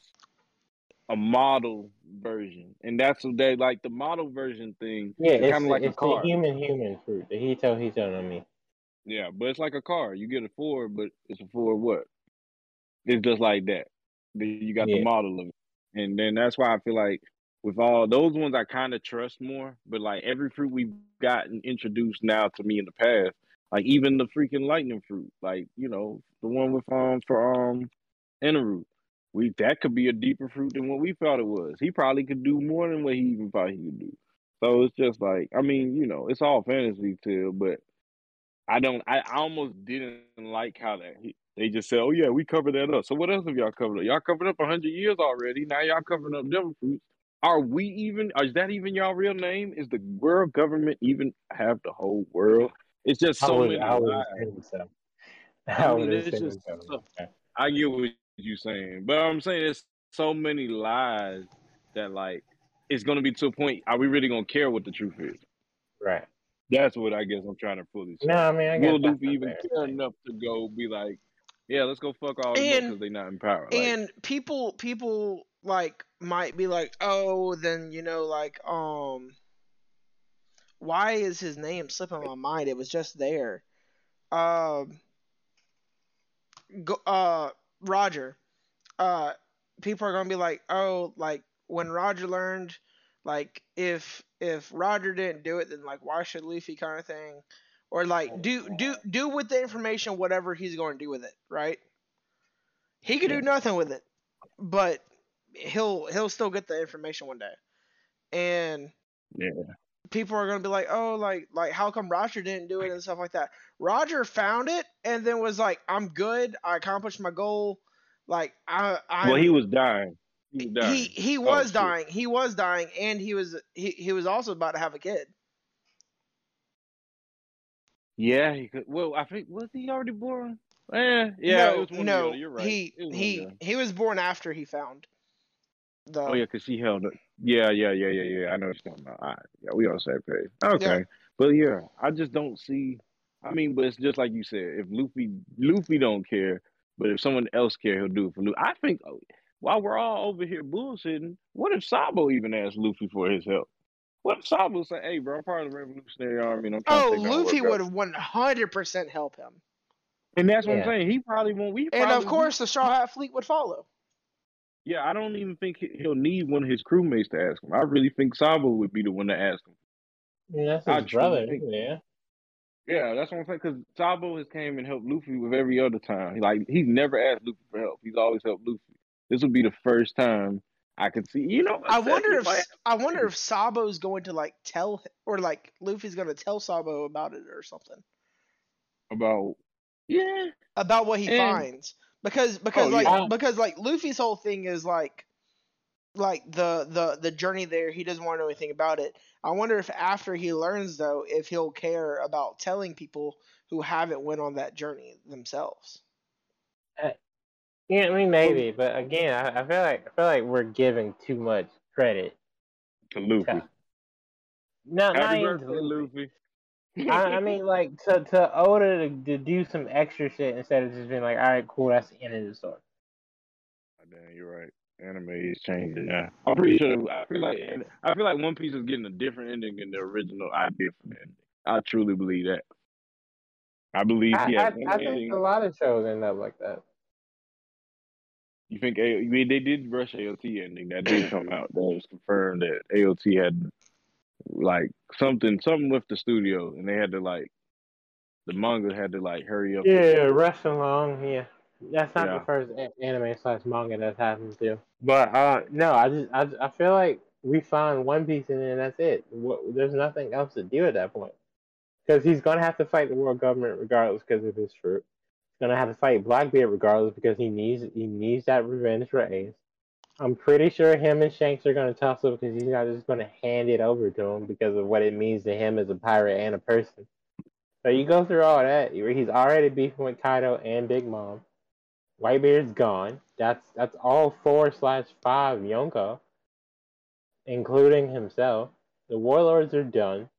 a model version, and that's what they like the model version thing. Yeah, it's kind of like it's a car. the human human fruit, the Hito Hito no Mi. Yeah, but it's like a car. You get a Ford, but it's a Ford what? It's just like that. Then you got the model of it. And then that's why I feel like with all those ones I kind of trust more. But like every fruit we've gotten introduced now to me in the past, like even the freaking lightning fruit, like, you know, the one with um for um Eneru. We that could be a deeper fruit than what we thought it was. He probably could do more than what he even thought he could do. So it's just like I mean, you know, it's all fantasy too, but I don't. I, I almost didn't like how that he, they just said, "Oh yeah, we covered that up." So what else have y'all covered up? Y'all covered up hundred years already. Now y'all covering up devil fruits. Are we even? Is that even y'all real name? Is the world government even have the whole world? It's just so would, many I would lies. assume so. I I mean, it's just so. so- I get what you're saying, but I'm saying there's so many lies that like it's gonna be to a point. Are we really gonna care what the truth is? Right. That's what I guess I'm trying to fully say. No, I mean, I guess Will that's Luffy even fair care enough to go be like, yeah, let's go fuck all of them because they're not in power? Like, and people people like might be like, "Oh, then you know like um why is his name slipping my mind? It was just there." Um go, uh Roger. Uh people are to be like, "Oh, like when Roger learned like if if Roger didn't do it then like why should Luffy kind of thing?" Or like do do do with the information whatever he's going to do with it, right? He could do nothing with it, but he'll he'll still get the information one day, and Yeah. people are gonna be like, oh, like like how come Roger didn't do it and stuff like that. Roger found it and then was like, I'm good. I accomplished my goal. Like I, I. Well, he was dying. He was dying. he he Oh, was shit. dying. He was dying, and he was he he was also about to have a kid. Yeah, he could. Well, I think was he already born? Eh, yeah, no, it was one or the no. You're right. he It was one or the he he was born after he found the. Oh yeah, cause she held it. Yeah, yeah, yeah, yeah, yeah. I know what you're talking about. All right. Yeah, we on the same page. Okay, but yeah, I just don't see. I mean, but it's just like you said. If Luffy, Luffy don't care, but if someone else care, he'll do it for Luffy. I think oh, while we're all over here bullshitting, what if Sabo even asked Luffy for his help? What if Sabo said, "Hey, bro, I'm part of the Revolutionary Army, and I'm trying Oh, to take down Luffy would have 100% help him, And that's what I'm saying. He probably won't. We and of course the Straw Hat Fleet would follow. Yeah, I don't even think he- he'll need one of his crewmates to ask him. I really think Sabo would be the one to ask him. I mean, that's I his truly brother. think- Yeah. Yeah, that's what I'm saying. Because Sabo has came and helped Luffy with every other time. He, like he's never asked Luffy for help. He's always helped Luffy. This will be the first time I could see. You know, I wonder if might- I wonder if Sabo's going to like tell or like Luffy's going to tell Sabo about it or something about yeah, about what he And- finds because because Oh, like yeah. because like Luffy's whole thing is like like the the the journey there he doesn't want to know anything about it. I wonder if after he learns though if he'll care about telling people who haven't went on that journey themselves. Uh, yeah, I mean maybe, but again, I, I feel like I feel like we're giving too much credit. to Luffy. to- No, not Happy even to Luffy. Luffy. I, I mean, like to to Oda to, to do some extra shit instead of just being like, all right, cool, that's the end of the story. Ah, damn, you're right. Anime is changing now. I'm pretty sure. I feel like I feel like One Piece is getting a different ending than the original idea for the ending. I truly believe that. I believe I, he I, I think ending. a lot of shows end up like that. You think A- I mean, they did rush AOT ending that did come out. That was confirmed that AOT had like something something with the studio, and they had to like the manga had to like hurry up. Yeah, rush along. Yeah, that's not Yeah. the first anime slash manga that's happened to. But uh, no, I just I, I feel like we find One Piece and then that's it. What, there's nothing else to do at that point. Because he's gonna have to fight the world government regardless because of his fruit. He's gonna have to fight Blackbeard regardless because he needs he needs that revenge for Ace. I'm pretty sure him and Shanks are gonna toss up because he's not just gonna hand it over to him because of what it means to him as a pirate and a person. So you go through all that. He's already beefing with Kaido and Big Mom. Whitebeard's gone. That's that's all four slash five Yonko, including himself. The warlords are done.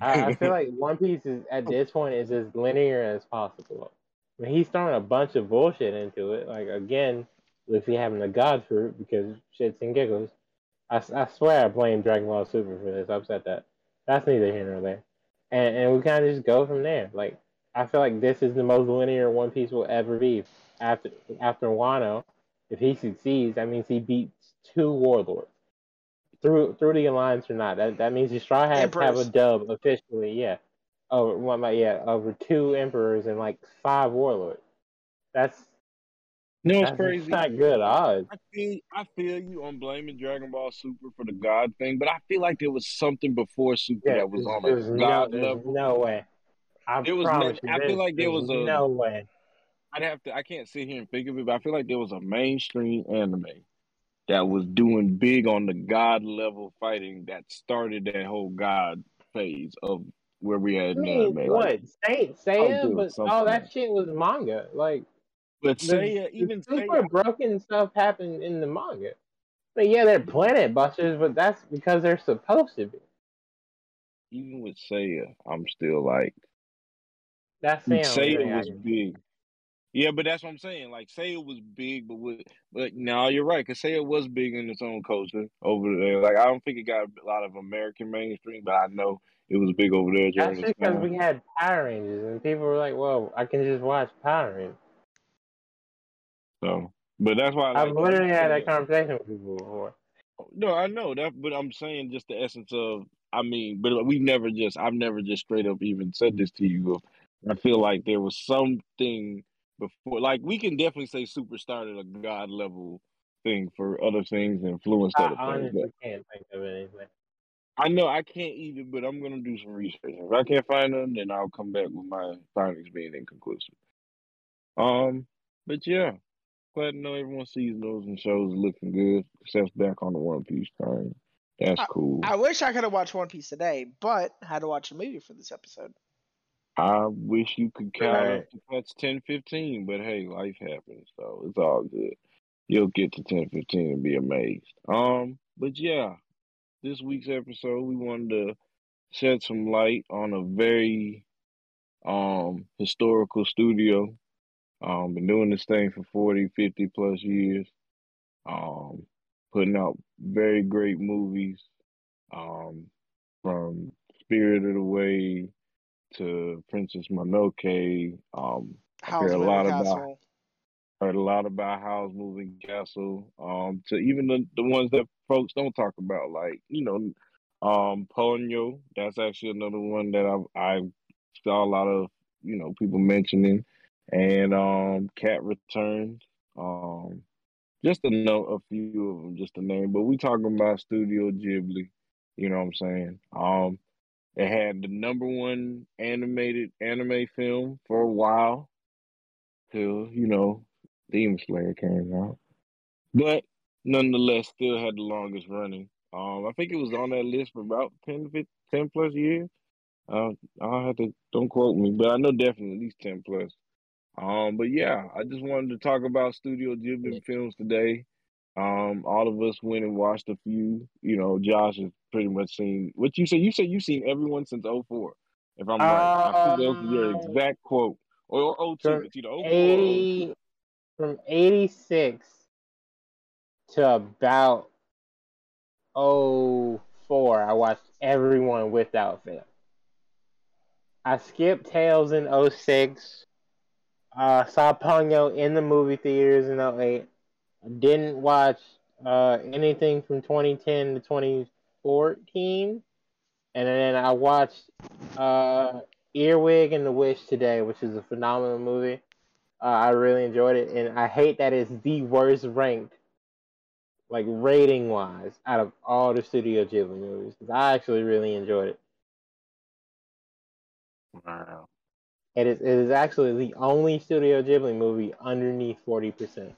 I, I feel like One Piece is at this point is as linear as possible. I mean, he's throwing a bunch of bullshit into it. Like again, Luffy having the God fruit because shits and giggles. I, I swear I blame Dragon Ball Super for this. I've said that. That's neither here nor there. And and we kind of just go from there. Like I feel like this is the most linear One Piece will ever be. After after Wano, if he succeeds, that means he beats two warlords through through the alliance or not. That that means the Straw Hats have a dub officially. Yeah, oh, over one, like, yeah, over two emperors and like five warlords. That's No, it's that's crazy. not good odds. I feel I feel you on blaming Dragon Ball Super for the God thing, but I feel like there was something before Super Yeah, that was on there's a no, God there's level. no way. I There was promise no- you, I feel like there was a- no way. I'd have to. I can't sit here and think of it, but I feel like there was a mainstream anime that was doing big on the God level fighting that started that whole God phase of where we had I at in mean, anime. what Like, Saint Oh, Seiya, but all that shit was manga. Like but Seiya, even super Seiya, broken stuff happened in the manga. But yeah, they're planet busters, but that's because they're supposed to be. even with Seiya, I'm still like That's only Seiya was big. Yeah, but that's what I'm saying. Like Seiya was big, but with, but now you're right, because Seiya was big in its own culture over there. Like I don't think it got a lot of American mainstream, but I know it was big over there That's because we had Power Rangers, and people were like, "Well, I can just watch Power Rangers." So, but that's why I I've like literally had that conversation with people before. No, I know that, but I'm saying just the essence of. I mean, but we've never just. I've never just straight up even said this to you. I feel like there was something before. Like we can definitely say superstar at a god level thing for other things, influenced I other things. But can't think of anything. I know I can't either, but I'm gonna do some research. If I can't find them, then I'll come back with my findings being inconclusive. Um, but yeah, glad to know everyone's seasonals and shows looking good. Steph's back on the One Piece train. That's cool. I wish I could have watched One Piece today, but had to watch a movie for this episode. I wish you could count Right. up to catch 10 15, but hey, life happens, so it's all good. You'll get to 10 15 and be amazed. Um, but yeah, this week's episode, we wanted to shed some light on a very um historical studio. Um, been doing this thing for 40, 50 plus years. Um, putting out very great movies. Um, from Spirited Away to Princess Mononoke. Um, How's heard a lot about- heard a lot about Howl's Moving Castle. Um, to even the, the ones that folks don't talk about, like you know, um, Ponyo. That's actually another one that I I saw a lot of you know people mentioning, and um, Cat Returns. Um, just to know a few of them, just to name. But we talking about Studio Ghibli. You know what I'm saying? Um, it had the number one animated anime film for a while till you know Demon Slayer came out, but nonetheless still had the longest running. Um, I think it was on that list for about 10, 15, 10 plus years. Uh, I'll have to don't quote me, but I know definitely at least ten plus. Um, but yeah, I just wanted to talk about Studio Ghibli films today. Um, all of us went and watched a few. You know, Josh has pretty much seen what you said. You said you've seen everyone since 04, if I'm right. I think that was your Um, exact quote. Or, or 02. from It's either 04 or 02. 80 from 86 to about 04 i watched everyone without fail i skipped tales in 06 uh saw ponyo in the movie theaters in 08 I didn't watch uh anything from 2010 to 2014 and then i watched uh earwig and the witch today which is a phenomenal movie uh, I really enjoyed it, and I hate that it's the worst ranked, like rating wise, out of all the Studio Ghibli movies. 'cause I actually really enjoyed it. Wow. It is, it is actually the only Studio Ghibli movie underneath forty percent.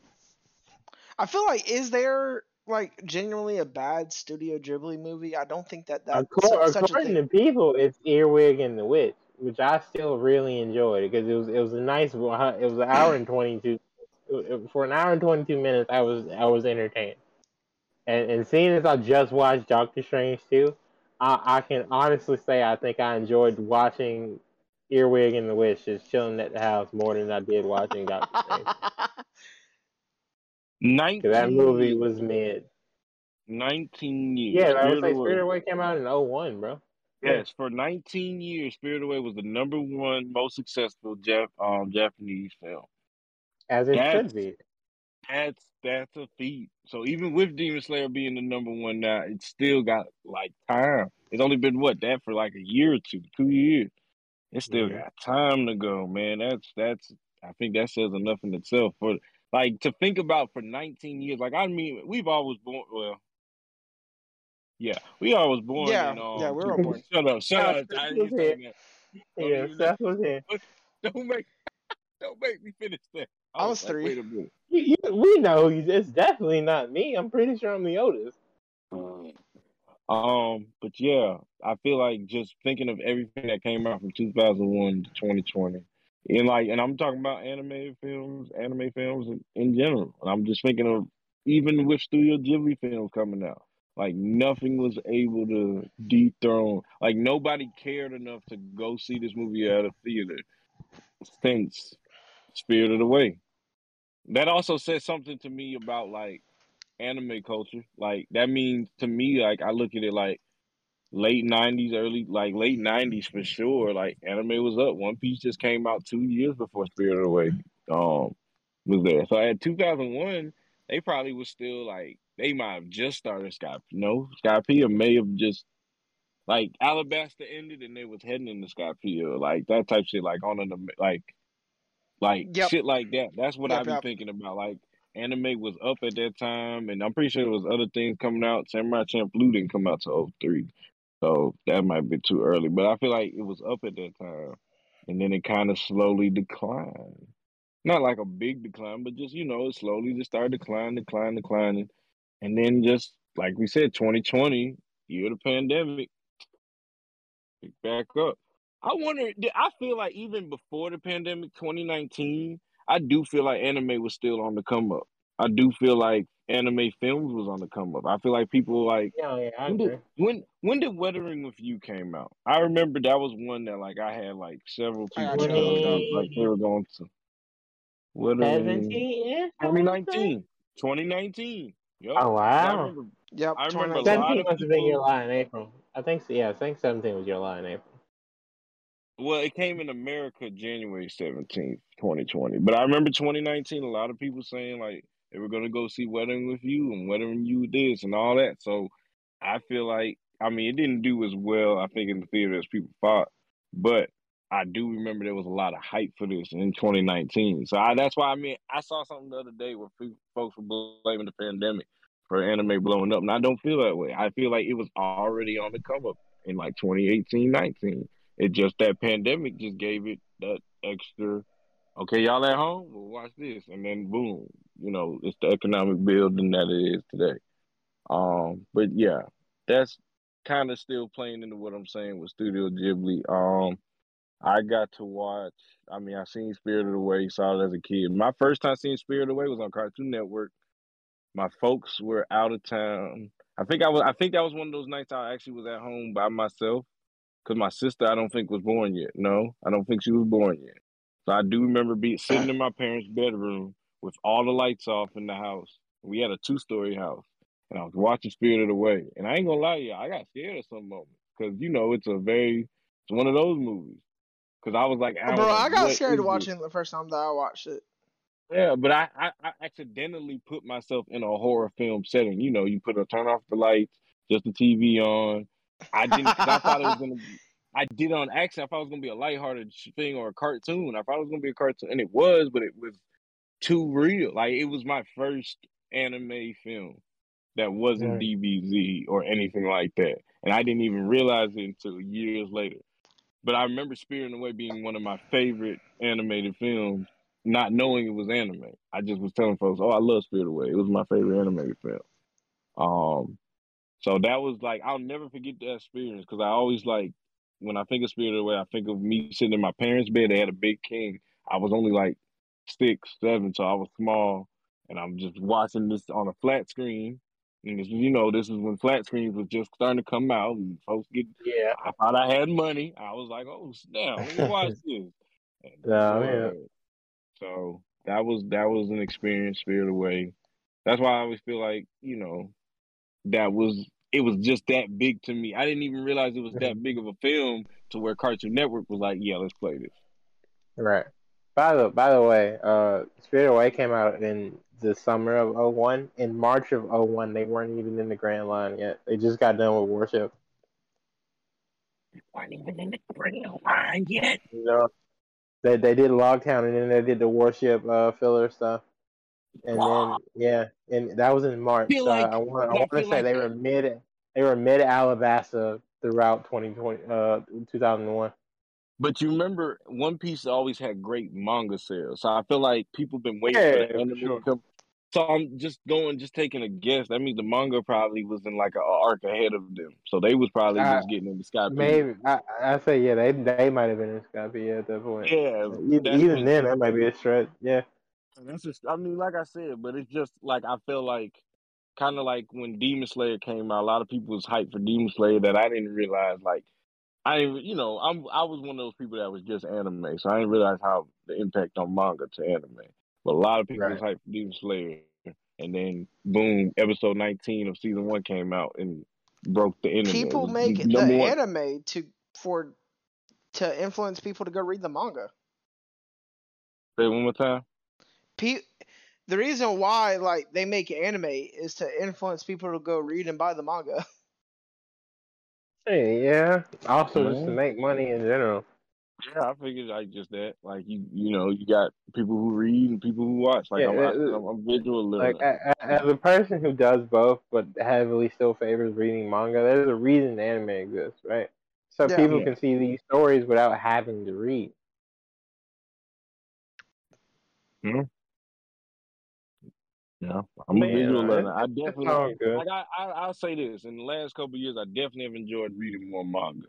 I feel like is there like genuinely a bad Studio Ghibli movie? I don't think that that's According, such a according to people, it's Earwig and the Witch, which I still really enjoyed because it was it was a nice it was an hour and twenty two. For an hour and twenty two minutes, I was I was entertained. And and seeing as I just watched Doctor Strange too, I, I can honestly say I think I enjoyed watching Earwig and the Witch is chilling at the house more than I did watching Doctor Strange. 19 'Cause that movie was mid. 19 years. Yeah, I would Spirited say Away. Spirit Away came out in 01, bro. Yes, for 19 years, Spirit Away was the number one most successful Jap- um, Japanese film. As it That's- should be. That's that's a feat. So even with Demon Slayer being the number one now, it's still got like time. It's only been what that for like a year or two, two years. It still Mhm. got time to go, man. That's that's. I think that says enough in itself for like to think about for 19 years. Like I mean, we've always born. Well, yeah, we always born. Yeah, in, um, yeah, we're all born. Shut up, shut up. I Seth ain't was that. Yeah, Seth was here. Don't make, don't make me finish that. I was like, three. Wait a minute. You, you, we know it's definitely not me. I'm pretty sure I'm the oldest. Um, Um, but yeah, I feel like just thinking of everything that came out from 2001 to 2020, and like, and I'm talking about anime films, anime films in, in general. And I'm just thinking of even with Studio Ghibli films coming out, like nothing was able to dethrone. Like nobody cared enough to go see this movie at a theater since Spirited Away. That also says something to me about like anime culture. Like that means to me, like I look at it like late nineties, early like late nineties for sure. Like anime was up. One Piece just came out two years before Spirited Away um was there. So at two thousand one, they probably was still like they might have just started Sky no Sky Skypiea may have just like Alabasta ended and they was heading into Skypiea like that type shit like on an like like Yep. shit like that. That's what Yep, I be yep. thinking about. Like anime was up at that time, and I'm pretty sure there was other things coming out. Samurai Champloo didn't come out till 03. so that might be too early. But I feel like it was up at that time, and then it kind of slowly declined. Not like a big decline, but just you know, it slowly just started declining, declining, declining, and then just like we said, 2020, year of the pandemic, pick back up. I wonder. I feel like even before the pandemic, 2019, I do feel like anime was still on the come up. I do feel like anime films was on the come up. I feel like people like Yeah, yeah, I when did when when did Weathering with You came out? I remember that was one that like I had like several people got telling me like they were going to Weathering 17 I wanna 2019. 2019. Yep. Oh I wow. remember Yep. I remember 2019. lot 17 of must have been your people- lie in April. I think so. Yeah, I think 17 was your lie in April. Well, it came in America January 17th, 2020. But I remember 2019, a lot of people saying like they were going to go see Weathering with You and Wedding You this and all that. So I feel like, I mean, it didn't do as well, I think, in the theater as people thought. But I do remember there was a lot of hype for this in 2019. So I, that's why, I mean, I saw something the other day where people, folks were blaming the pandemic for anime blowing up. And I don't feel that way. I feel like it was already on the come up in like 2018, 19. It just that pandemic just gave it that extra. Okay, y'all at home? Well, watch this, and then boom, you know, it's the economic building that it is today. Um, but yeah, that's kind of still playing into what I'm saying with Studio Ghibli. Um, I got to watch. I mean, I seen *Spirit of Spirited Away, saw it as a kid. My first time seeing Spirited Away was on Cartoon Network. My folks were out of town. I think I was. I think that was one of those nights I actually was at home by myself because my sister I don't think was born yet. No, I don't think she was born yet. So I do remember being sitting in my parents' bedroom with all the lights off in the house. We had a two story house, and I was watching Spirited Away. And I ain't gonna lie to you, I got scared at some moment because you know it's a very it's one of those movies. Because I was like, I, Bro, like, I got scared is this? watching the first time that I watched it. Yeah, but I, I, I accidentally put myself in a horror film setting. You know, you put a turn off the lights, just the TV on. I didn't. I thought it was gonna. Be, I did on accident. I thought it was gonna be a lighthearted thing or a cartoon. I thought it was gonna be a cartoon, and it was, but it was too real. Like it was my first anime film that wasn't Right. DBZ or anything like that, and I didn't even realize it until years later. But I remember Spirited Away being one of my favorite animated films, not knowing it was anime. I just was telling folks, "Oh, I love Spirited Away. It was my favorite animated film." Um, so that was like I'll never forget that experience because I always like when I think of Spirited Away, I think of me sitting in my parents' bed. They had a big king. I was only like six, seven, so I was small, and I'm just watching this on a flat screen. And this, you know, this is when flat screens was just starting to come out, and folks get Yeah. I thought I had money. I was like, oh snap, let me watch this. And Yeah, yeah. So that was that was an experience, Spirit Away. That's why I always feel like, you know, that was it was just that big to me. I didn't even realize it was that big of a film to where Cartoon Network was like, yeah, let's play this. Right. By the by the way, uh, Spirit Away came out in the summer of 01. In March of 01, they weren't even in the Grand Line yet. They just got done with Warship. They weren't even in the grand line yet. You know, they they did Loguetown and then they did the Warship uh, filler stuff. And then yeah, and that was in March. Feel So I- like- I want I I want to say like they that- were mid they were mid Alabasta throughout 2020 uh 2001. But you remember One Piece always had great manga sales. So I feel like people been waiting Yeah, for anime sure. come. So I'm just going, just taking a guess. That means the manga probably was in like an arc ahead of them. So they was probably Uh, just getting into Sky Maybe I I say yeah they they might have been in Skype at that point. Yeah, Even, even then that might be a stretch. Yeah. That's just, I mean, like I said, but it's just like I feel like kind of like when Demon Slayer came out, a lot of people was hyped for Demon Slayer that I didn't realize. Like, I didn't, you know, I'm I was one of those people that was just anime, so I didn't realize how the impact on manga to anime. But a lot of people was hyped for Demon Slayer, and then boom, episode 19 of season one came out and broke the internet. People make the one. anime to for to influence people to go read the manga. Say it one more time. Pe- the reason why like they make anime is to influence people to go read and buy the manga. Hey, yeah. Also just to make money in general. Yeah, I figured like just that. Like you, you know, you got people who read and people who watch. Like Yeah, I'm, it- I'm, I'm visual learner. Like a, a, as a person who does both, but heavily still favors reading manga, there's a reason anime exists, right? So Yeah. people Yeah. can see these stories without having to read. Hmm? Yeah, I'm a visual learner. I definitely like. I, I I'll say this: in the last couple of years, I definitely have enjoyed reading more manga,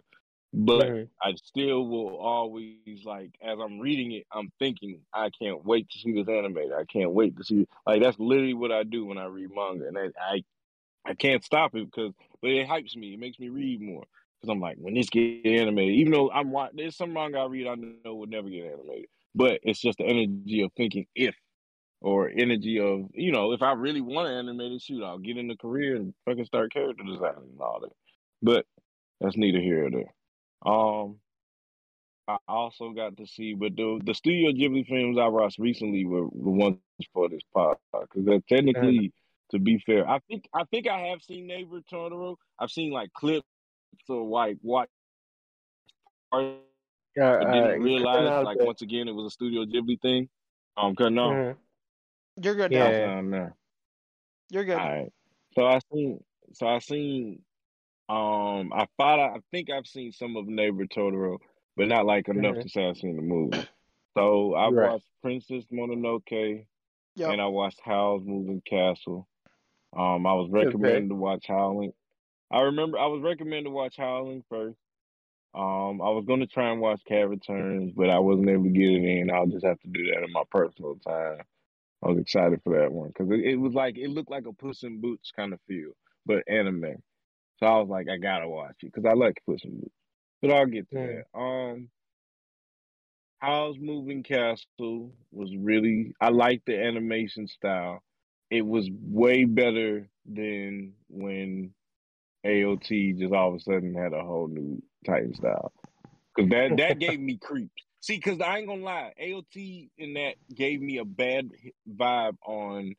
but Mhm. I still will always like as I'm reading it, I'm thinking I can't wait to see this animated. I can't wait to see like that's literally what I do when I read manga, and I I, I can't stop it because but it hypes me. It makes me read more because I'm like when this get animated. Even though I'm wa- there's some manga I read I know would never get animated, but it's just the energy of thinking if or energy of you know if I really want to animate it, shoot, I'll get in the career and fucking start character designing and all that. But that's neither here or there. Um, I also got to see, but the the Studio Ghibli films I watched recently were the ones for this podcast because technically, to be fair, I think I think I have seen Neighbor Totoro. I've seen like clips or like what. Uh, I uh, didn't realize, like once again, it was a Studio Ghibli thing. Um, cause no, Mhm. You're good Yeah. now. I found now. You're good. All right. So I seen. So I seen. Um, I thought I, I think I've seen some of Neighbor Totoro, but not like enough Mhm. to say I've seen the movie. So I Right. watched Princess Mononoke Yep. and I watched Howl's Moving Castle. Um, I was Good pick. recommended to watch Howling. I remember I was recommended to watch Howling first. Um, I was gonna try and watch Cat Returns, but I wasn't able to get it in. I'll just have to do that in my personal time. I was excited for that one because it, it was like it looked like a Puss in Boots kind of feel, but anime. So I was like, I gotta watch it because I like Puss in Boots. But I'll get to Mm. that. Um, Howl's Moving Castle was really I liked the animation style. It was way better than when AOT just all of a sudden had a whole new Titan style. Cause that that gave me creeps. See, cause I ain't gonna lie, AOT in that gave me a bad vibe on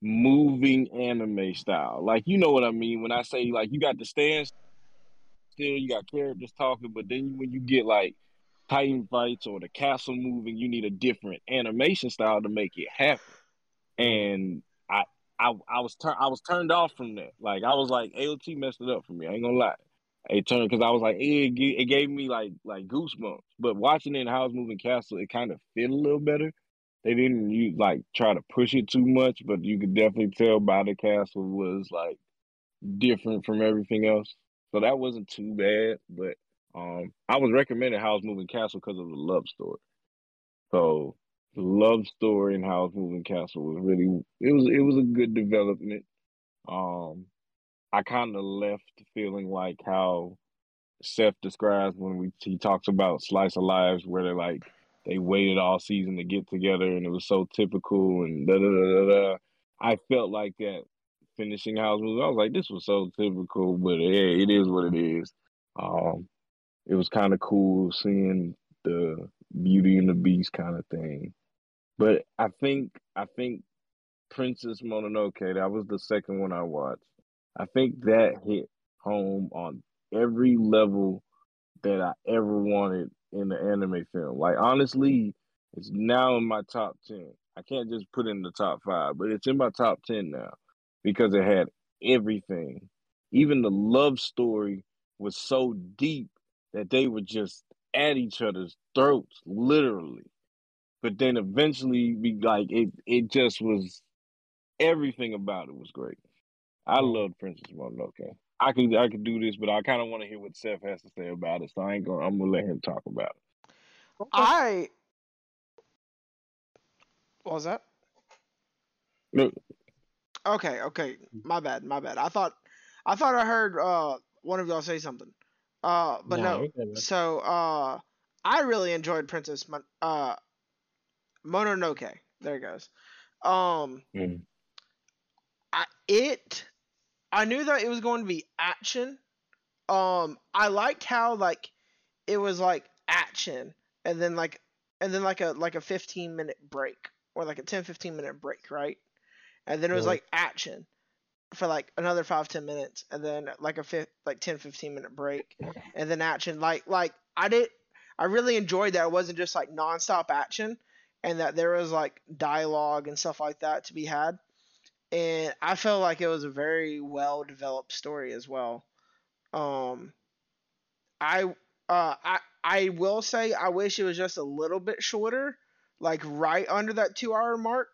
moving anime style. Like you know what I mean when I say like you got the stand still, you got characters talking, but then when you get like Titan fights or the castle moving, you need a different animation style to make it happen. And I I I was I was turned off from that. Like I was like AOT messed it up for me. I ain't gonna lie. It turned because I was like it, it gave me like like goosebumps. But watching it in Howl's Moving Castle, it kind of fit a little better. They didn't you like try to push it too much, but you could definitely tell by the castle was like different from everything else. So that wasn't too bad. But um, I was recommended Howl's Moving Castle because of the love story. So the love story in Howl's Moving Castle was really it was it was a good development. Um, I kind of left feeling like how Seth describes when we he talks about slice of lives where they're like they waited all season to get together and it was so typical and da da da da. da. I felt like that finishing House Moving. I was like, this was so typical, but yeah, it is what it is. Um, it was kind of cool seeing the Beauty and the Beast kind of thing. But I think I think Princess Mononoke, that was the second one I watched. I think that hit home on every level that I ever wanted in an anime film. Like honestly, it's now in my top ten. I can't just put in the top five, but it's in my top ten now because it had everything. Even the love story was so deep that they were just at each other's throats, literally. But then eventually, we like it. It just was everything about it was great. I love Princess Mononoke. I could I could do this, but I kind of want to hear what Seth has to say about it. So I ain't gonna. I'm gonna let him talk about it. I. What was that? No. Okay, okay. My bad, my bad. I thought, I thought I heard uh one of y'all say something. Uh, but Nah, no. you. So uh, I really enjoyed Princess Mon- uh Mononoke. There it goes. Um, mm, I it I knew that it was going to be action. Um I liked how like it was like action and then like and then like a like a 15 minute break or like a 10 15 minute break, right? And then it was like action for like another 5 10 minutes and then like a fif- like 10 15 minute break and then action like like I did I really enjoyed that it wasn't just like nonstop action, and that there was like dialogue and stuff like that to be had. And I felt like it was a very well developed story as well. Um, I uh I I will say I wish it was just a little bit shorter, like right under that two hour mark.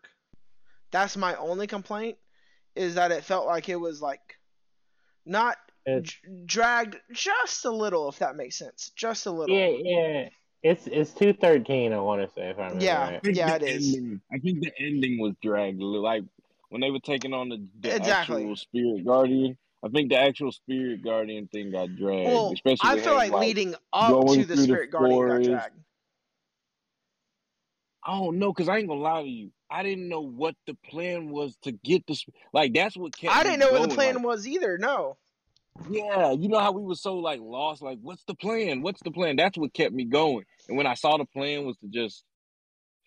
That's my only complaint is that it felt like it was like not It's, dragged just a little, if that makes sense, just a little. yeah, yeah. It's it's two thirteen. I want to say if I remember Yeah. I right. think Yeah, the it is. ending- I think the ending was dragged a little. Like when they were taking on the, the Exactly. actual spirit guardian. I think the actual spirit guardian thing got dragged, Well, especially I feel him, like leading up to the through the Spirit Guardian got dragged. I don't know, cause I ain't gonna lie to you. I didn't know what the plan was to get the like. That's what kept. I didn't know what the plan like, was either. No. Yeah, you know how we were so like lost. Like, what's the plan? What's the plan? That's what kept me going. And when I saw the plan was to just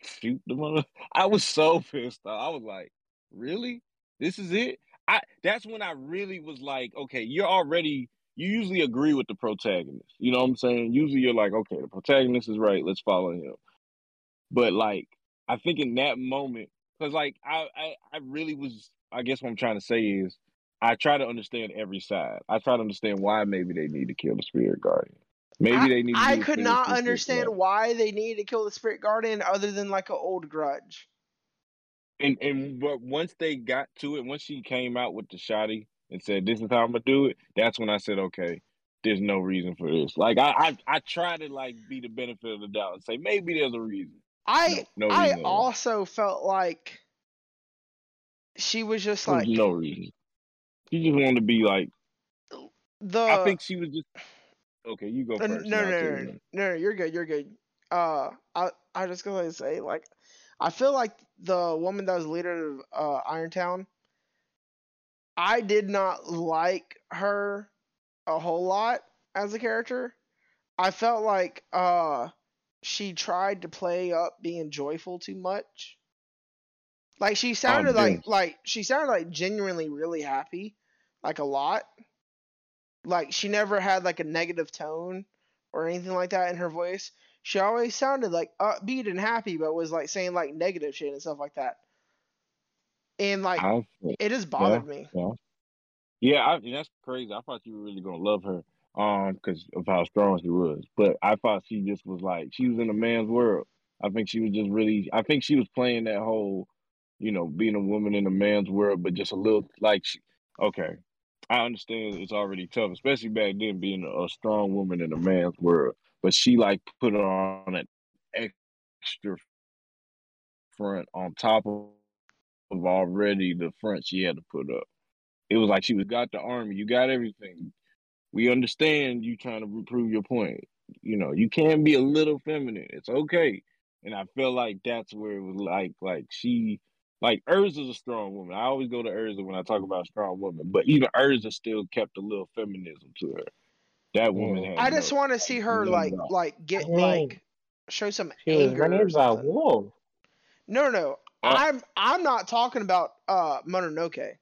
shoot the mother, I was so pissed off. I was like, really? This is it? I. That's when I really was like, okay, you're already. You usually agree with the protagonist. You know what I'm saying? Usually you're like, okay, the protagonist is right. Let's follow him. But like, I think in that moment, because like I, I, I really was. I guess what I'm trying to say is, I try to understand every side. I try to understand why maybe they need to kill the spirit guardian. Maybe I, they need. To I could not understand why they need to kill the Spirit Guardian other than like an old grudge. And and but once they got to it, once she came out with the shotty and said, "This is how I'm gonna do it," that's when I said, "Okay, there's no reason for this." Like I I, I try to like be the benefit of the doubt and say maybe there's a reason. I No, no I reason at also felt like she was just like no reason. She just wanted to be like. the I think she was just. Okay, you go Uh, first. no, no, no, no, no, you're good, you're good. Uh, I, I just gonna say, like, I feel like the woman that was leader of uh, Irontown, I did not like her a whole lot as a character. I felt like uh, she tried to play up being joyful too much. Like she sounded like like she sounded like genuinely really happy, like a lot. Like she never had like a negative tone or anything like that in her voice. She always sounded like upbeat and happy, but was like saying like negative shit and stuff like that. And like I it just bothered me. Yeah. Yeah, I, that's crazy. I thought you were really gonna love her, um, because of how strong she was. But I thought she just was like she was in a man's world. I think she was just really. I think she was playing that whole, you know, being a woman in a man's world, but just a little like she. Okay, I understand it's already tough, especially back then being a strong woman in a man's world. But she like put on an extra front on top of, of already the front she had to put up it was like she was got the army. You got everything. We understand you trying to prove your point. You know, you can be a little feminine. It's okay. And I feel like that's where it was like like she like Erza's a strong woman. I always go to Erza when I talk about strong woman, but even Erza still kept a little feminism to her. That woman had I just no, want to see her no like doubt. like get I mean, like show some She anger or raised by something. wolves. No, no, Uh, I'm I'm not talking about uh Mononoke.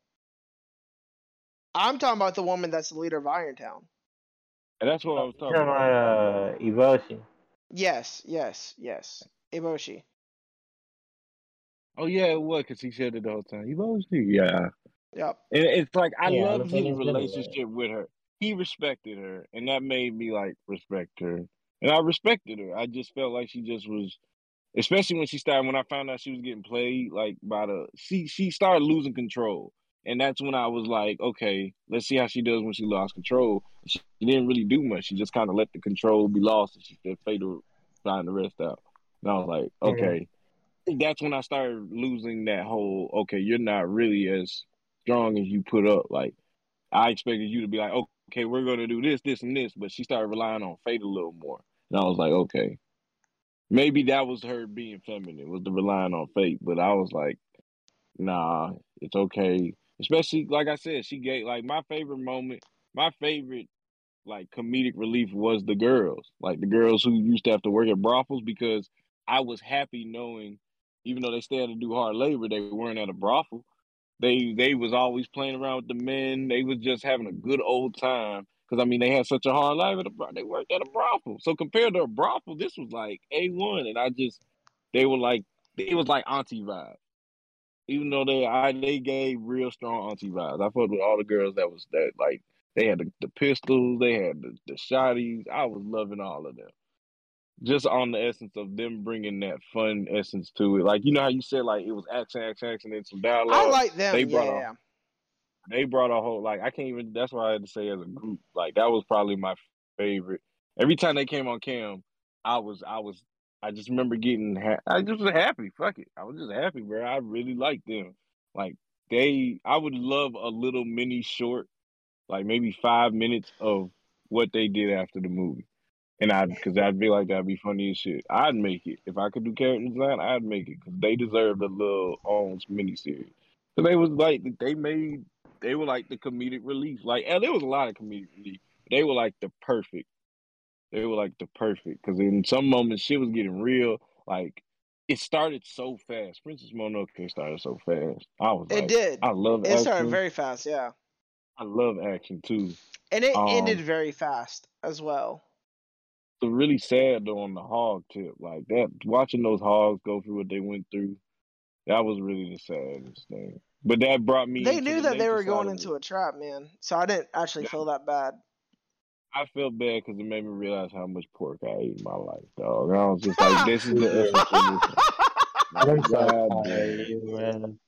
I'm talking about the woman that's the leader of Irontown. and that's what I was You're talking talking about. about uh, Eboshi. Yes, yes, yes. Eboshi. Oh yeah, it was because he said it the whole time. He was yeah. Yep. And it's like I Yeah, loved I'm his thinking it's anyway. relationship with her. He respected her, and that made me like respect her. And I respected her. I just felt like she just was, especially when she started. When I found out she was getting played like by the, she she started losing control, and that's when I was like, okay, let's see how she does when she lost control. She didn't really do much. She just kind of let the control be lost, and she said fatal find the rest out. And I was like, okay. That's when I started losing that whole. Okay, you're not really as strong as you put up. Like I expected you to be like, okay, we're gonna do this, this, and this, but she started relying on fate a little more, and I was like, okay, maybe that was her being feminine, was the relying on fate. But I was like, nah, it's okay. Especially like I said, she gave like my favorite moment, my favorite like comedic relief was the girls, like the girls who used to have to work at brothels because I was happy knowing, even though they still had to do hard labor, they weren't at a brothel they they was always playing around with the men. They was just having a good old time. Because I mean, they had such a hard life. At a, brothel. they worked at a brothel. So compared to a brothel, this was like a one. And I just, they were like, it was like auntie vibes. Even though they, I they gave real strong auntie vibes. I fucked with all the girls that was that like they had the, the pistols, they had the, the shotties. I was loving all of them. Just on the essence of them bringing that fun essence to it. Like you know how you said like it was action, action, action, and some dialogue. I like them. They brought yeah. a- they brought a whole like I can't even. That's why I had to say as a group, like that was probably my favorite. Every time they came on cam, I was I was I just remember getting ha- I just was happy. Fuck it, I was just happy, bro. I really liked them. Like they, I would love a little mini short, like maybe five minutes of what they did after the movie. And I, because I'd be like that'd be funny as shit. I'd make it if I could do character design. I'd make it because they deserved a little own mini series. Because they was like they made they were like the comedic relief. Like, and there was a lot of comedic relief. They were like the perfect. They were like the perfect because in some moments shit was getting real. Like, it started so fast. Princess Mononoke started so fast. I was It like, did. I love It action. started very fast, yeah. I love action too. And it Um, ended very fast as well. It's really sad though on the hog tip. Like that, watching those hogs go through what they went through, that was really the saddest thing. But that brought me. They knew the that they were going into it. a trap, man. So I didn't actually Yeah. feel that bad. I felt bad because it made me realize how much pork I ate in my life, dog. And I was just like, this is the essence of this. I'm so God proud damn. of man.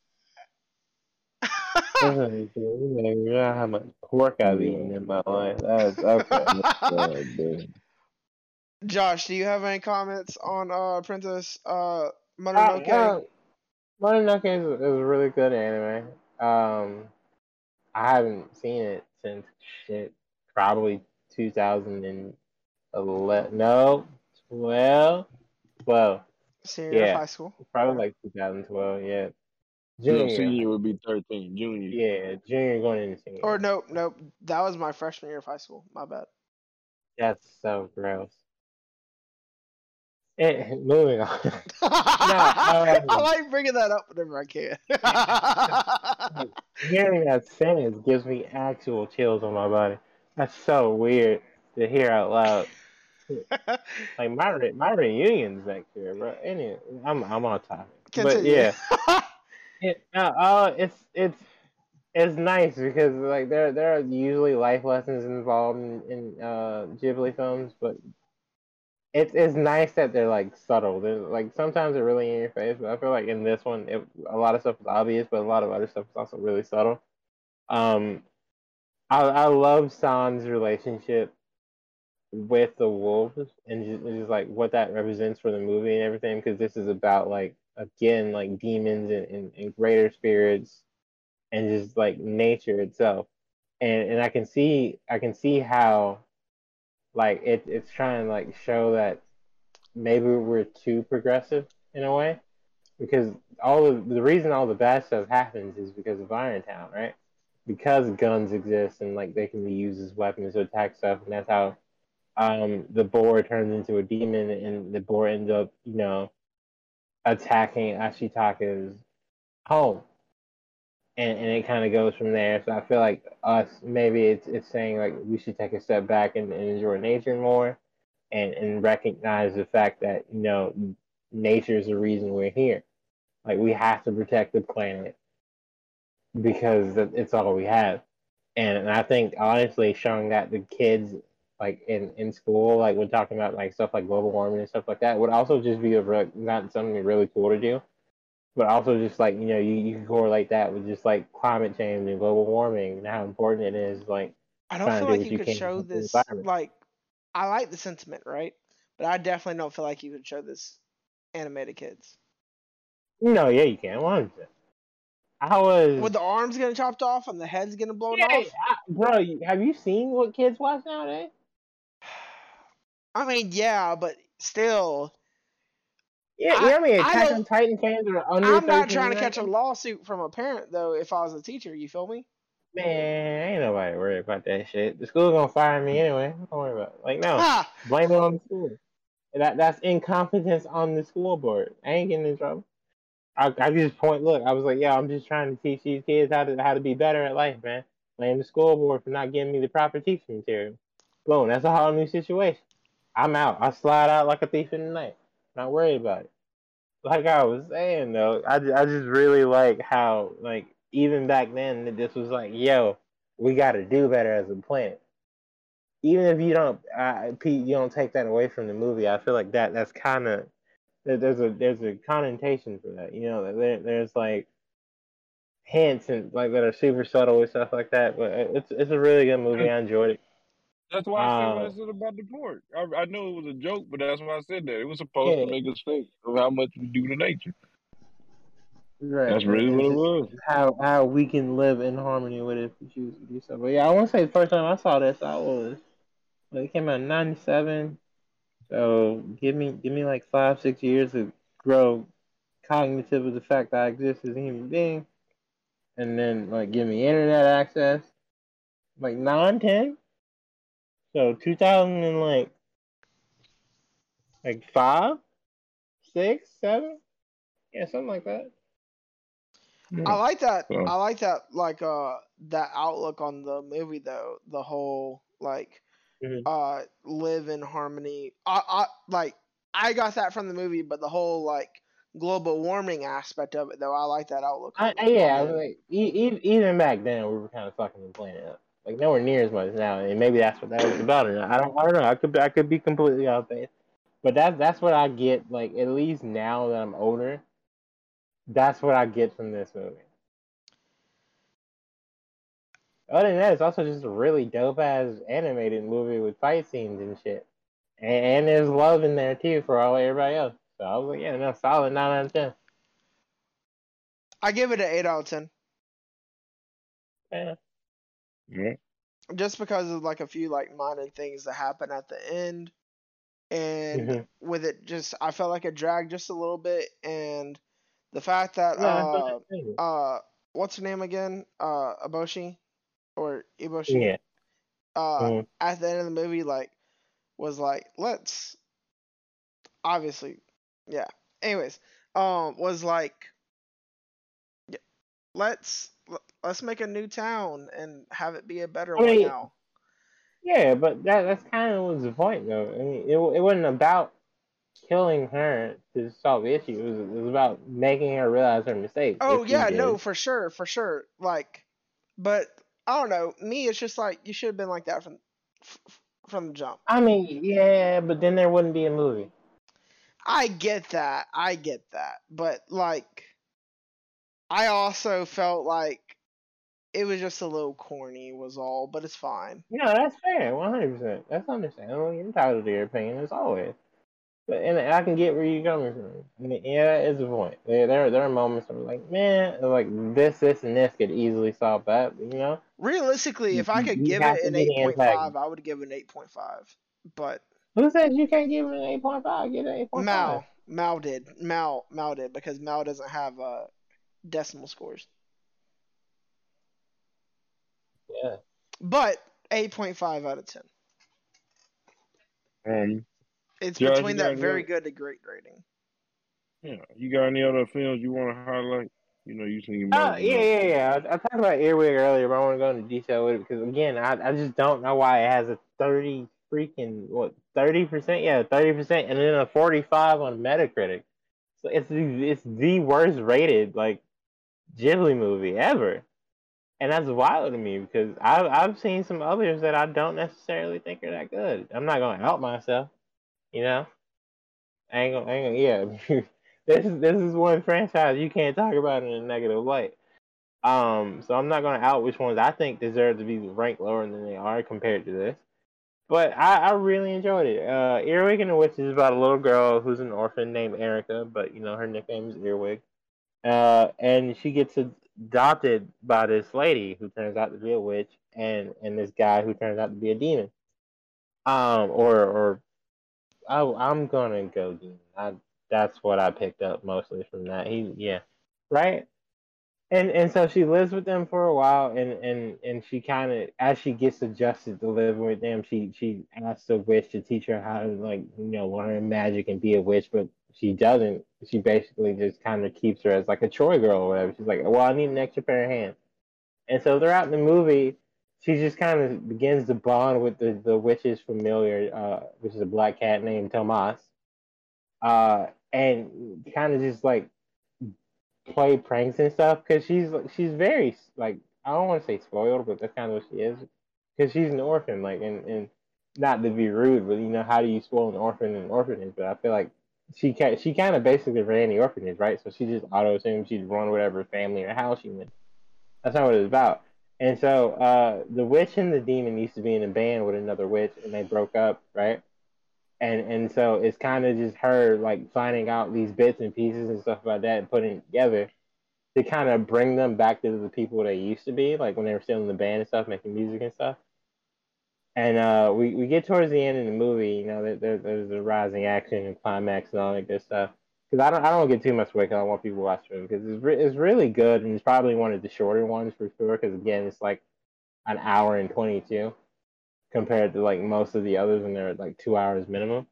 You made me realize how much pork I've eaten in my life. That's okay. God damn. Josh, do you have any comments on uh Princess uh Uh, Mononoke? uh, Mononoke is, is a really good anime. Um, I haven't seen it since shit, probably 2011. No, 12. 12. Senior of yeah. high school. Probably like 2012. Yeah. No, Junior. senior would be 13. Junior. Yeah, junior going into senior. Or nope, nope. That was my freshman year of high school. My bad. That's so gross. Eh, moving on. I um, like bringing that up whenever I can. Hearing that sentence gives me actual chills on my body. That's so weird to hear out loud. Like my re- my reunions next year, bro. Anyway, I'm I'm on topic, but Continue. yeah, it, uh, uh, it's it's it's nice because like there there are usually life lessons involved in, in uh Ghibli films, but it's it's nice that they're like subtle. They're like sometimes they're really in your face, but I feel like in this one, it, a lot of stuff is obvious, but a lot of other stuff is also really subtle. Um, I I love San's relationship with the wolves and just, just like what that represents for the movie and everything because this is about like again like demons and, and, and greater spirits and just like nature itself and and i can see i can see how like it, it's trying to like show that maybe we're too progressive in a way. Because all of the reason all the bad stuff happens is because of irontown right? Because guns exist and like they can be used as weapons to attack stuff and that's how um, the boar turns into a demon, and the boar ends up, you know, attacking Ashitaka's home, and and it kind of goes from there. So I feel like us maybe it's it's saying like we should take a step back and, and enjoy nature more, and and recognize the fact that you know nature is the reason we're here. Like we have to protect the planet because it's all we have. And, and I think honestly showing that the kids like in, in school, like when talking about like stuff like global warming and stuff like that, would also just be a re- not something really cool to do, but also just like you know you, you can correlate that with just like climate change and global warming and how important it is. Like I don't feel like you could can show this like I like the sentiment, right? But I definitely don't feel like you could show this animated kids. no, yeah, you can one hundred. I was With the arms getting chopped off and the heads getting blown yeah, off. I, bro. Have you seen what kids watch nowadays? I mean, yeah, but still, Yeah, I- yeah. I mean, Attack on Titan fans are under. I'm not trying to catch a lawsuit from a parent though. If I was a teacher, you feel me? Man, ain't nobody worried about that shit. The school's gonna fire me anyway. Don't worry about it. Like, no, Ha! blame it on the school. That that's incompetence on the school board. I ain't getting in trouble. I, I just point. Look, I was like, yeah, I'm just trying to teach these kids how to how to be better at life, man. blame the school board for not giving me the proper teaching material. Boom, that's a whole new situation. I'm out. I slide out like a thief in the night. Not worried about it. Like I was saying though, I, I just really like how like even back then this was like, yo, we got to do better as a planet. Even if you don't, uh, Pete, you don't take that away from the movie. I feel like that that's kind of there's a there's a connotation for that. You know, there, there's like hints and like that are super subtle and stuff like that. But it's it's a really good movie. I enjoyed it. That's why I said uh, what I said about the port. I, I know it was a joke, but that's why I said that. It was supposed Yeah. to make us think of how much we do to nature. Right. That's really what it was. How how we can live in harmony with it if we choose to do so. But yeah, I want to say the first time I saw this, I was well, it came out in '97. So give me give me like five six years to grow cognitive of the fact that I exist as a human being, and then like give me internet access, like nine ten. So 2000 and like like five, six, seven, yeah, something like that. I like that. So- I like that. Like uh, that outlook on the movie though. The whole like, Mhm. uh, live in harmony. I, I like. I got that from the movie, but the whole like global warming aspect of it though, I like that outlook. I, on I, it. yeah, I On like e- e- even back then we were kind of fucking the planet up. Like nowhere near as much now, and maybe that's what that was about. Not. I don't, I don't know. I could, be, I could be completely off base, but that's that's what I get. Like at least now that I'm older, that's what I get from this movie. Other than that, it's also just a really dope ass animated movie with fight scenes and shit, and, and there's love in there too for all everybody else. So I was like, yeah, no, solid nine out of ten. I give it an eight out of ten, Yeah. Yeah. just because of like a few like minor things that happen at the end, and Mhm. with it just I felt like it dragged just a little bit, and the fact that Yeah, uh thought uh what's her name again? Uh Eboshi or Eboshi? yeah. Uh Mhm. at the end of the movie like was like let's obviously yeah. Anyways, um was like yeah, let's let's make a new town and have it be a better I one mean, now. Yeah, but that that's kind of was the point, though. I mean, it it wasn't about killing her to solve the issue. It was it was about making her realize her mistake. Oh yeah, no, for sure, for sure. Like but I don't know, me it's just like you should have been like that from from the jump. I mean, yeah, but then there wouldn't be a movie. I get that. I get that. But like I also felt like it was just a little corny was all, but it's fine. No, that's fair, one hundred percent. That's understandable. You're entitled to your opinion as always. But and I can get where you're coming from. I mean, yeah, that is a point. There, there, there are moments where I'm like, man, like this, this, and this could easily solve that. You know? Realistically, if I could you give it an 8.5. I would give it an 8.5. But Who says you can't give it an eight point five? Give it an eight point five. Mal, Mal did. Mal, Mal did because Mal doesn't have uh decimal scores. Yeah. But 8.5 out of 10. Um, It's Josh, between that very any- good to great rating. yeah. You got any other films you want to highlight? You know, you seen Uh, yeah, yeah, yeah. I, I talked about Earwig earlier, but I want to go into detail with it because again, I, I just don't know why it has a thirty freaking what thirty percent, yeah, thirty percent, and then a forty five on Metacritic. So it's it's the worst rated like Ghibli movie ever, and that's wild to me because I've I've seen some others that I don't necessarily think are that good. I'm not gonna out myself, you know. I ain't gonna, ain't gonna yeah. this is this is one franchise you can't talk about in a negative light. Um, so I'm not gonna out which ones I think deserve to be ranked lower than they are compared to this. But I, I really enjoyed it. Uh, Earwig and the Witch is about a little girl who's an orphan named Erica, but you know her nickname is Earwig. Uh, and she gets adopted by this lady who turns out to be a witch, and and this guy who turns out to be a demon. Um, or or I, I'm gonna go demon. I, that's what I picked up mostly from that. He, yeah, right. And and so she lives with them for a while, and and and she kind of as she gets adjusted to living with them, she she asks the witch to teach her how to like you know learn magic and be a witch, but she doesn't. She basically just kind of keeps her as like a chore girl or whatever. She's like, well, I need an extra pair of hands. And so throughout the movie, she just kind of begins to bond with the the witch's familiar, uh, which is a black cat named Thomas, uh, and kind of just like play pranks and stuff because she's she's very like I don't want to say spoiled, but that's kind of what she is because she's an orphan, like and and not to be rude, but you know how do you spoil an orphan in an orphanage? But I feel like she can she kind of basically ran the orphanage, right? So she just auto assumed she'd run whatever family or house she went. That's not what it was about. And so uh, the witch and the demon used to be in a band with another witch, and they broke up, right? And and so it's kind of just her like finding out these bits and pieces and stuff like that, and putting it together to kind of bring them back to the people they used to be, like when they were still in the band and stuff, making music and stuff. And uh, we, we get towards the end of the movie, you know, there, there's a rising action and climax and all that good stuff. Because I don't, I don't get too much away because I want people to watch it because it's, re- it's really good and it's probably one of the shorter ones for sure. Because again, it's like an hour and 22 compared to like most of the others and they're like two hours minimum.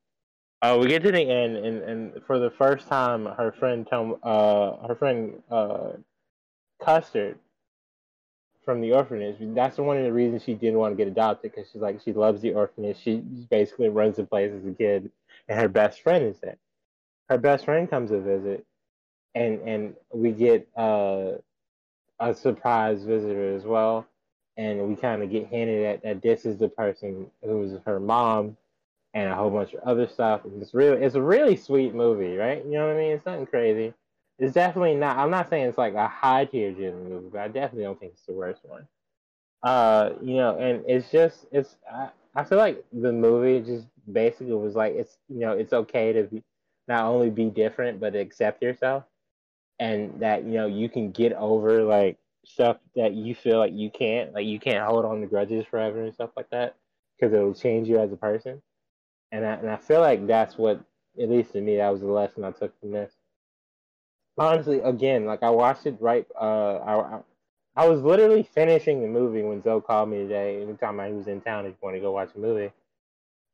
Uh, we get to the end and, and for the first time, her friend Tom, uh, her friend uh, Custard from the orphanage. That's one of the reasons she didn't want to get adopted because she's like she loves the orphanage. She basically runs the place as a kid, and her best friend is there. Her best friend comes to visit, and and we get uh, a surprise visitor as well, and we kind of get hinted at that this is the person who's her mom, and a whole bunch of other stuff. It's really it's a really sweet movie, right? You know what I mean? It's nothing crazy it's definitely not. I'm not saying it's like a high tier Disney movie, but I definitely don't think it's the worst one. Uh, you know, and it's just it's. I, I feel like the movie just basically was like it's you know it's okay to be, not only be different but accept yourself, and that you know you can get over like stuff that you feel like you can't like you can't hold on to grudges forever and stuff like that because it'll change you as a person. And I, and I feel like that's what at least to me that was the lesson I took from this honestly, again, like I watched it right. Uh, I, I was literally finishing the movie when Zoe called me today. Every time I was in town, he wanted to go watch a movie,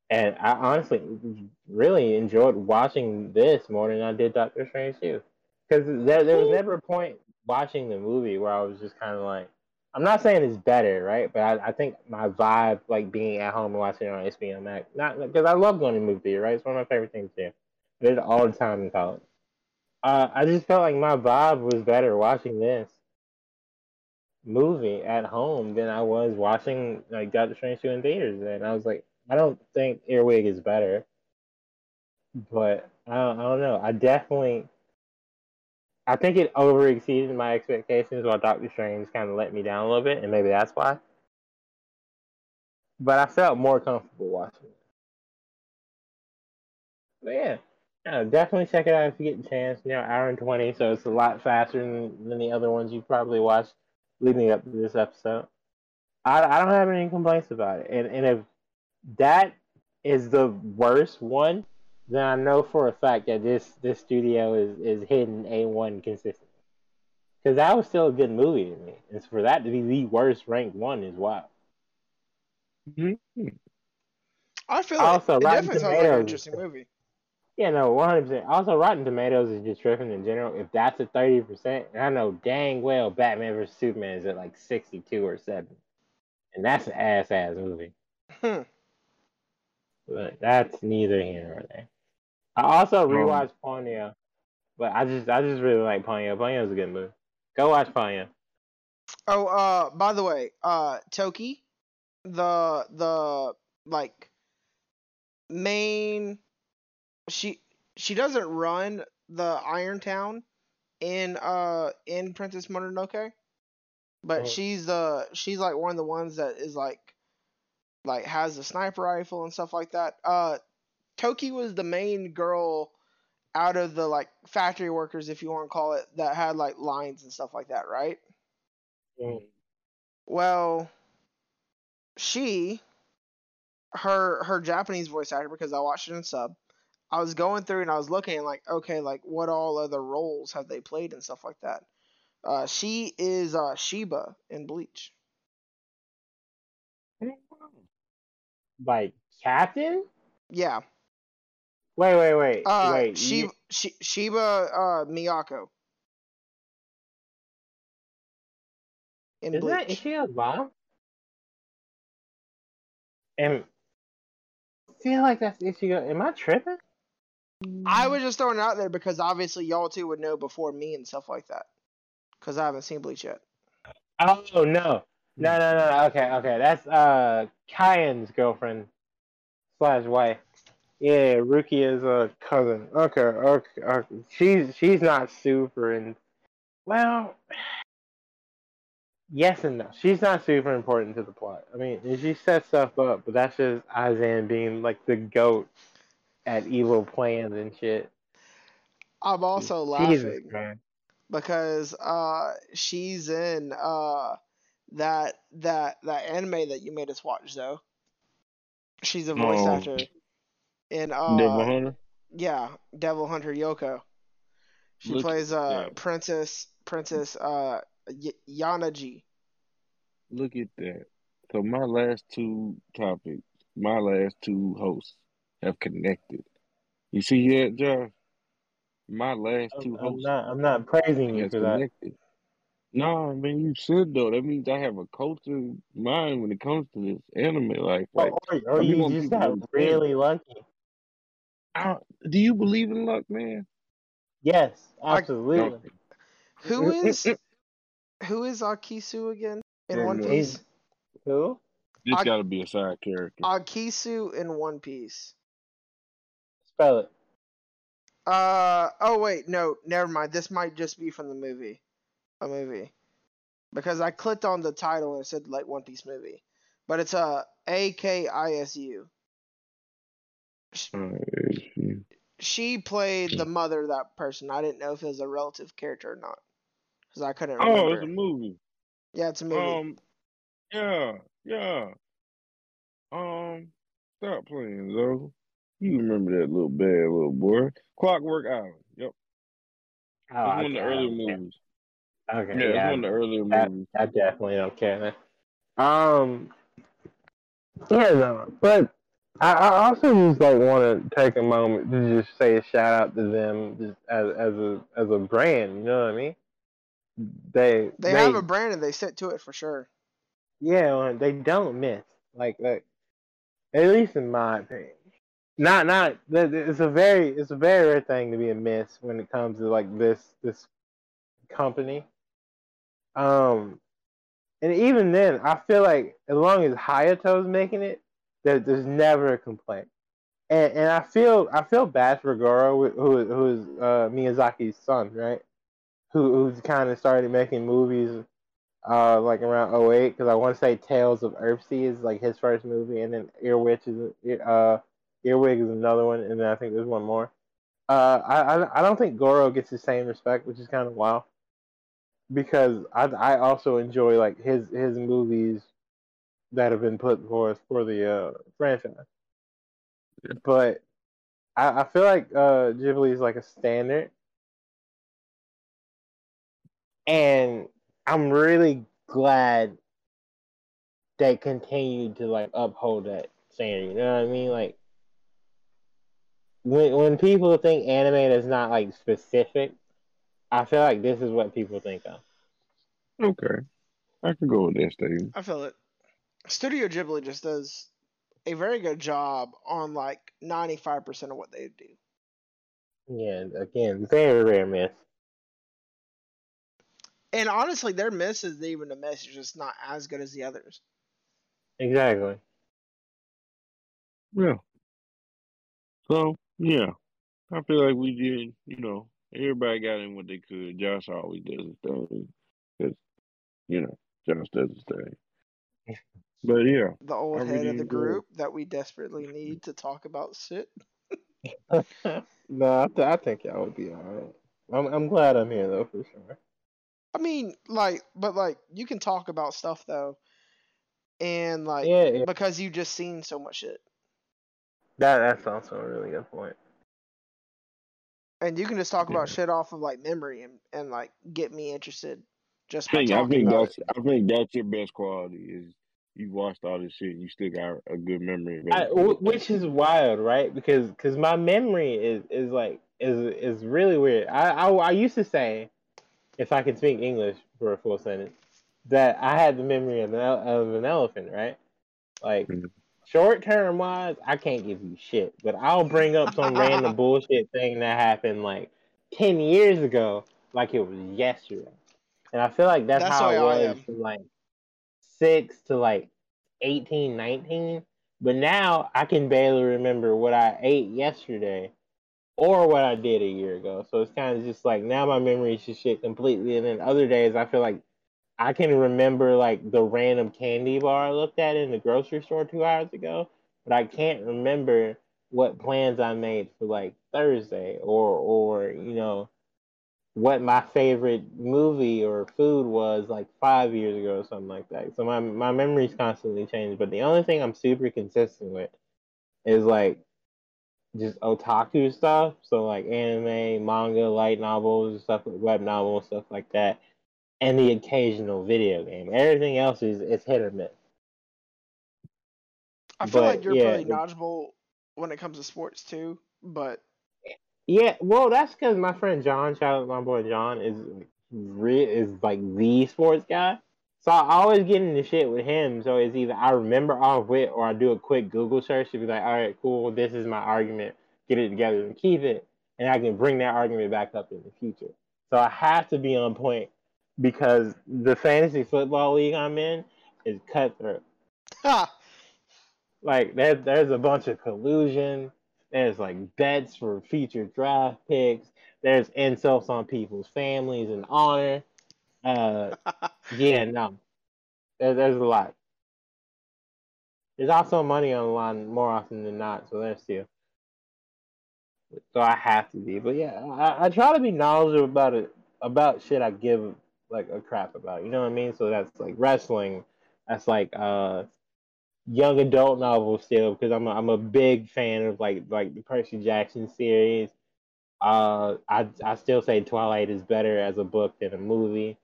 and I honestly really enjoyed watching this more than I did Doctor Strange too. Because there, there was never a point watching the movie where I was just kind of like, I'm not saying it's better, right? But I, I think my vibe, like being at home and watching it on HBO Max, not because I love going to movie theater, right? It's one of my favorite things to do. I did it all the time in college. Uh, I just felt like my vibe was better watching this movie at home than I was watching like Doctor Strange 2 in theaters. And I was like, I don't think Earwig is better, but I don't, I don't know. I definitely, I think it over exceeded my expectations while Doctor Strange kind of let me down a little bit, and maybe that's why. But I felt more comfortable watching it. But yeah. Yeah, definitely check it out if you get a chance. You know, hour and twenty, so it's a lot faster than, than the other ones you probably watched leading up to this episode. I, I don't have any complaints about it, and and if that is the worst one, then I know for a fact that this this studio is is hitting a one consistently. Because that was still a good movie to me, and for that to be the worst ranked one is wild. Mm-hmm. I feel like also, it Rotten definitely Tomatoes, sounds like an interesting movie. Yeah, no, one hundred percent. Also, Rotten Tomatoes is just tripping in general. If that's a thirty percent, and I know dang well Batman vs Superman is at like sixty-two or seven, and that's an ass-ass movie. Hmm. But that's neither here nor there. I also rewatched um, Ponyo, but I just I just really like Ponyo. Ponyo's a good movie. Go watch Ponyo. Oh, uh, by the way, uh, Toki, the the like main she she doesn't run the Iron Town in uh in Princess Mononoke, but oh. she's the she's like one of the ones that is like like has a sniper rifle and stuff like that. Uh, Toki was the main girl out of the like factory workers, if you want to call it, that had like lines and stuff like that, right? Mm. Well, she, her her Japanese voice actor, because I watched it in sub, I was going through and I was looking like, okay, like what all other roles have they played and stuff like that. Uh, she is uh, Shiba in Bleach. Like Captain? Yeah. Wait, wait, wait, uh, wait. Shiba, you... Shiba uh, Miyako. In is Bleach. That, is she a mom? And I feel like that's Ichigo. Am I tripping? I was just throwing it out there because obviously y'all two would know before me and stuff like that. Because I haven't seen Bleach yet. Oh no, no, no, no. Okay, okay. That's uh Kyan's girlfriend slash wife. Yeah, Ruki is a cousin. Okay, okay, okay. She's she's not super and well, yes and no. She's not super important to the plot. I mean, she sets stuff up, but that's just Aizen being like the goat at evil plans and shit. I'm also Jesus, laughing man. because uh she's in uh that that that anime that you made us watch though. She's a voice Oh. actor in Devil uh Hunter. yeah, Devil Hunter Yoko. She Look- plays uh. Princess Princess uh y- Yanaji. Look at that. So my last two topics, my last two hosts have connected. You see that, Josh? My last I'm, two I'm not. I'm not praising you has for that. No, I mean you should though. That means I have a culture mind when it comes to this anime. Like, Or, like or, or I you just people to got really lucky. I don't- do you believe in luck, man? Yes, I- absolutely. No. Who is who is Akisu again in Don't One. Piece? Who? This I- got to be a side character. Akisu in One Piece. Spell it. Uh oh wait no never mind this might just be from the movie, a movie, because I clicked on the title and it said like One Piece movie, but it's uh, a A K I S U. She played the mother of that person. I didn't know if it was a relative character or not, because I couldn't remember. oh, it's a movie. yeah, it's a movie. Um, yeah, yeah. Um, stop playing, Zoe. You remember that little bad little boy? Clockwork Island. Yep, Oh, it's one of the okay, earlier movies. Okay, Yeah, it's yeah, one of the earlier movies. I definitely don't care. Then. Um, yeah, no, but I, I also just like want to take a moment to just say a shout out to them just as as a as a brand. You know what I mean? They they, have a brand and they stick to it for sure. Yeah, well, they don't miss. Like, like, at least in my opinion. Not, not. It's a very, it's a very rare thing to be a miss when it comes to like this, this company. Um, and even then, I feel like as long as Hayao's making it, there, there's never a complaint. And and I feel, I feel bad for Goro, who who is uh, Miyazaki's son, right? Who who's kind of started making movies uh, like around 08, because I want to say Tales of Earthsea is like his first movie, and then Earwitch is uh, Earwig is another one, and then I think there's one more. Uh, I, I I don't think Goro gets the same respect, which is kind of wild, because I I also enjoy like his his movies that have been put forth for the uh, franchise, but I, I feel like uh, Ghibli is like a standard, and I'm really glad they continued to like uphold that standard. You know what I mean? Like when when people think anime is not like specific, I feel like this is what people think of. Okay, I can go with that statement. I feel it. Studio Ghibli just does a very good job on like 95% of what they do. Yeah, again, very rare miss. And honestly, their miss is even a miss. It's just not as good as the others. Exactly. Yeah. So yeah, I feel like we did. You know, everybody got in what they could. Josh always does his thing. Cause, you know, Josh does his thing. But yeah, The old I head of the enjoy it. group that we desperately need to talk about shit. no, I, th- I think y'all would be alright. I'm I'm glad I'm here though for sure. I mean, like, but like, you can talk about stuff though, and like, Yeah, yeah. because you've just seen so much shit, That that's also a really good point. and you can just talk about shit off of like memory and and like get me interested just I by think I think about that's it. I think that's your best quality is you watched all this shit and you still got a good memory. of I, which is wild, right? Because cause my memory is, is like is is really weird. I, I I used to say, if I could speak English for a full sentence, that I had the memory of an, of an elephant, right? Like Mhm. Short term wise, I can't give you shit. But I'll bring up some random bullshit thing that happened like ten years ago, like it was yesterday. And I feel like that's, That's how it was from like six to like 18, 19. But now I can barely remember what I ate yesterday or what I did a year ago. So it's kind of just like now my memory is just shit completely. And then other days I feel like I can remember like the random candy bar I looked at in the grocery store two hours ago, but I can't remember what plans I made for like Thursday or or you know what my favorite movie or food was like five years ago or something like that. So my my memory's constantly changing. But the only thing I'm super consistent with is like just otaku stuff. So like anime, manga, light novels, stuff like web novels, stuff like that. And the occasional video game. Everything else is it's hit or miss. I feel But, like you're yeah, pretty knowledgeable when it comes to sports too, but Yeah, well, that's because my friend John, shout out my boy John, is re- is like the sports guy. So I always get into shit with him. So it's either I remember off wit or I do a quick Google search to be like, all right, cool, this is my argument. Get it together and keep it, and I can bring that argument back up in the future. So I have to be on point because the fantasy football league I'm in is cutthroat like there, there's a bunch of collusion. There's like bets for future draft picks. There's insults on people's families and honor. Uh, yeah, no, there, there's a lot. There's also money on the line more often than not, so there's too. So I have to be, but yeah, I, I try to be knowledgeable about it, about shit I give like a crap about. You know what I mean? So that's like wrestling. That's like uh young adult novels still because I'm a, I'm a big fan of like like the Percy Jackson series. Uh, I I still say Twilight is better as a book than a movie.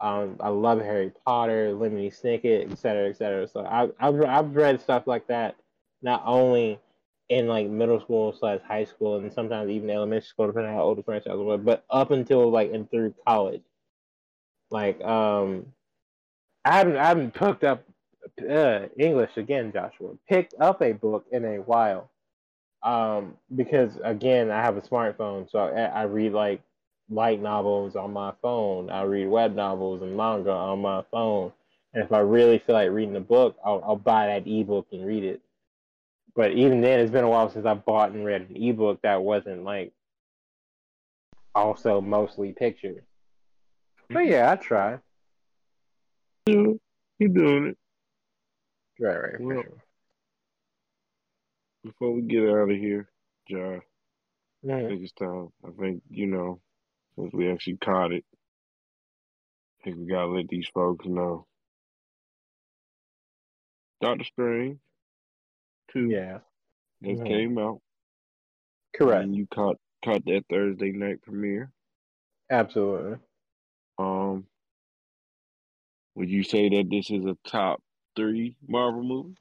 Um, I love Harry Potter, Lemony Snicket, et cetera, et cetera. So I I've I've read stuff like that not only in like middle school slash high school and sometimes even elementary school depending on how old the franchise was, but up until like and through college. Like um, I haven't I haven't picked up uh, English again, Joshua. Picked up a book in a while. Um, because again, I have a smartphone, so I, I read like light novels on my phone. I read web novels and manga on my phone. And if I really feel like reading a book, I'll, I'll buy that ebook and read it. But even then, it's been a while since I bought and read an ebook that wasn't like also mostly pictures. But yeah, I try. Yeah, he doing it. Right, right, Well, sure. Before we get out of here, Josh, I Mhm. think it's time. I think, you know, since we actually caught it, I think we gotta let these folks know. Doctor Strange, two, Yeah, just Mhm. came out. correct. And you caught caught that Thursday night premiere. Absolutely. Um, would you say that this is a top three Marvel movie?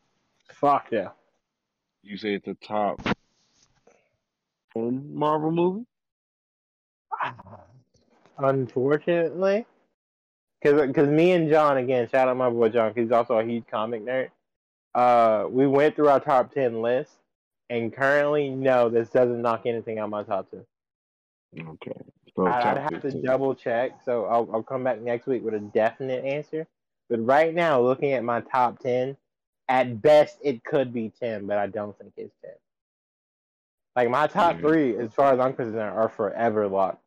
Fuck yeah. You say it's a top ten Marvel movie? Unfortunately, because because me and John again, shout out my boy John, he's also a huge comic nerd. Uh, we went through our top ten list, and currently, no, this doesn't knock anything out my top ten. Okay. So I'd have to 15. double check, so I'll I'll come back next week with a definite answer. But right now, looking at my top ten, at best it could be ten, but I don't think it's ten. Like my top Yeah. three, as far as I'm concerned, are forever locked,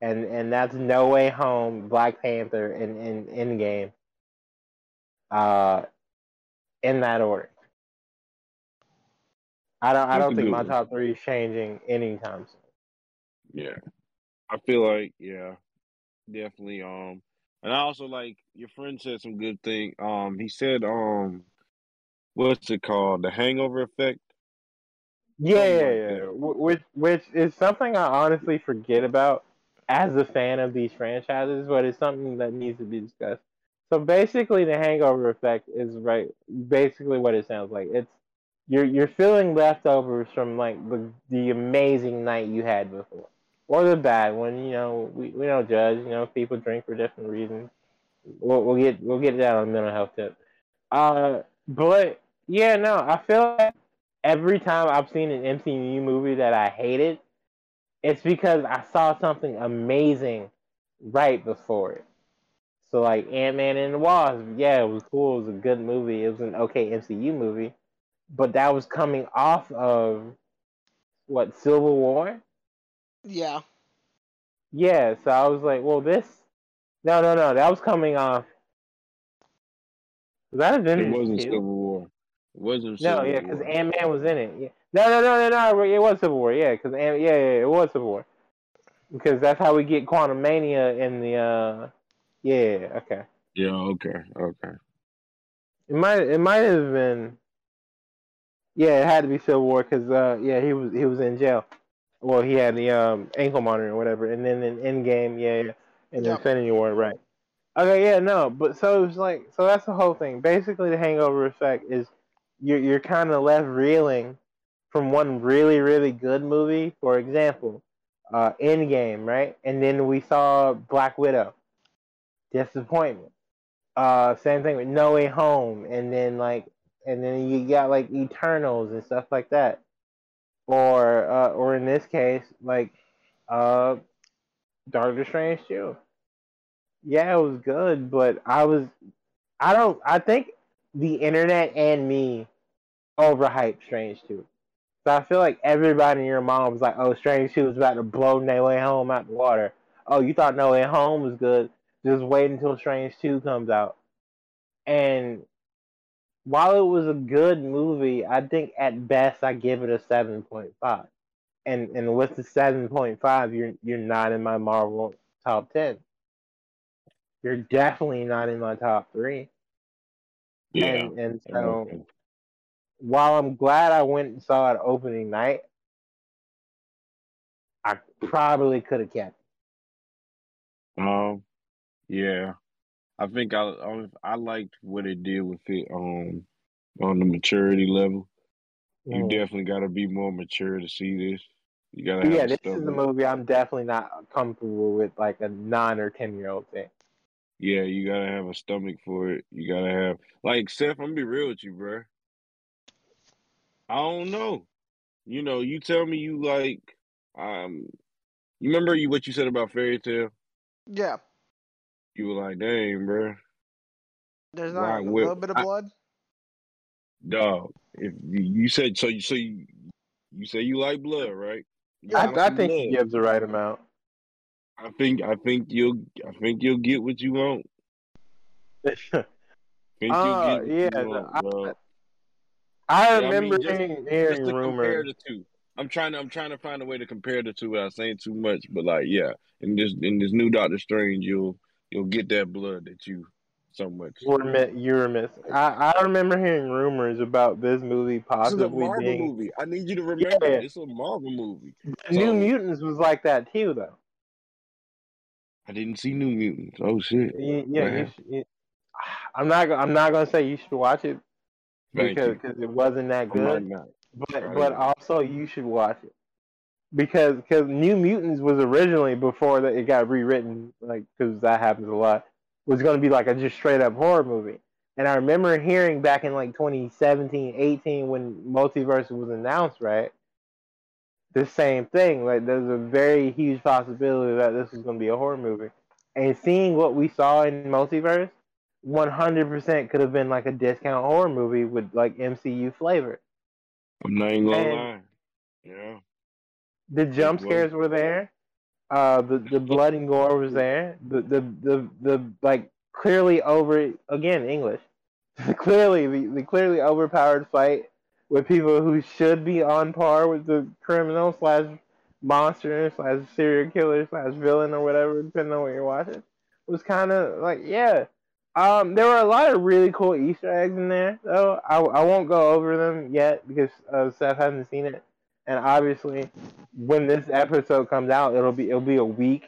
and and that's No Way Home, Black Panther, and in Endgame. Uh, in that order. I don't. I don't think my one. top three is changing anytime soon. Yeah. I feel like, yeah, definitely. Um and I also like your friend said some good thing. Um he said um what's it called? The hangover effect? Yeah, yeah, yeah. Which which is something I honestly forget about as a fan of these franchises, but it's something that needs to be discussed. So basically, the hangover effect is right. Basically, what it sounds like. It's you're you're feeling leftovers from like the the amazing night you had before, or the bad one. You know, we, we don't judge. You know, people drink for different reasons. We'll, we'll get we'll get that on mental health tip. Uh, but Yeah, no, I feel like every time I've seen an MCU movie that I hated, it's because I saw something amazing right before it. So like Ant Man and the Wasp, yeah, it was cool. It was a good movie. It was an okay MCU movie, but that was coming off of what Civil War. Yeah. Yeah, so I was like, well, this. No, no, no, that was coming off. Was that It wasn't 2? Civil War. It wasn't No, Civil yeah, because War. Ant Man was in it. Yeah. No, no, no, no, no. It was Civil War. Yeah, because yeah, yeah, it was Civil War. Because that's how we get Quantumania in the. uh Yeah, okay. Yeah, okay, okay. It might, it might have been. Yeah, it had to be Civil War because uh, yeah, he was he was in jail. Well, he had the um ankle monitor or whatever, and then in Endgame, yeah, yeah, in Yep. Infinity War, right? Okay, yeah, no, but so it was like, so that's the whole thing. Basically, the Hangover effect is you're you're kind of left reeling from one really really good movie. For example, uh, Endgame, right? And then we saw Black Widow, disappointment. Uh, same thing with No Way Home, and then like, and then you got like Eternals and stuff like that, or uh, or in this case, like, uh, Doctor Strange too. Yeah, it was good, but I was, I don't, I think the internet and me overhyped Strange too. So I feel like everybody and your mom was like, "Oh, Strange Two was about to blow No Way Home out the water." Oh, you thought No Way Home was good? Just wait until Strange Two comes out. And while it was a good movie, I think at best I give it a seven point five. And and with the seven point five, you're you're not in my Marvel top ten. You're definitely not in my top three. Yeah. And and so while I'm glad I went and saw it opening night, I probably could have kept. it. Um, yeah, I think I I, I liked what it did with it um on the maturity level. You Mm. definitely got to be more mature to see this. You gotta Yeah, a this is a movie I'm definitely not comfortable with, like a nine or ten year old thing. Yeah, you gotta have a stomach for it. You gotta have like Seth. I'm gonna be real with you, bro. I don't know. You know, you tell me you like um. You remember you what you said about Fairy Tail? Yeah. You were like, "Dang, bro, There's not Why a would- little bit of I- blood. dog." If you, you said so, you so you, you say you like blood, right? You Yeah, want I, I some think he gives the right amount. I think I think you'll I think you'll get what you want. Think you'll Uh, get what yeah, you want, I- bro. I Yeah, I mean, remember just- hearing, Just hearing to compare the two. I'm trying to I'm trying to find a way to compare the two without saying too much, but like yeah, in this in this new Doctor Strange, you'll you'll get that blood that you so much. You were, mi- you were missing. I, I remember hearing rumors about this movie This is a Marvel being. movie. I need you to remember Yeah. it's a Marvel movie. New Mutants was like that too, though. I didn't see New Mutants. Oh shit! You, yeah, you should, you, I'm not. I'm not gonna say you should watch it because cause it wasn't that good. But but also you should watch it because because New Mutants was originally before that it got rewritten like because that happens a lot was going to be like a just straight up horror movie. And I remember hearing back in like 2017, 18 when Multiverse was announced, right? The same thing. Like there's a very huge possibility that this was going to be a horror movie. And seeing what we saw in Multiverse, 100% could have been like a discount horror movie with like MCU flavor. I'm not even gonna And- lie. Yeah. The jump scares were there. Uh, the the blood and gore was there. The the the, the like clearly over again English. clearly the, the clearly overpowered fight with people who should be on par with the criminal slash monster slash serial killer slash villain or whatever, depending on what you're watching, was kind of like yeah. Um, there were a lot of really cool Easter eggs in there, though. I, I won't go over them yet because uh, Seth hasn't seen it, and obviously, when this episode comes out, it'll be it'll be a week,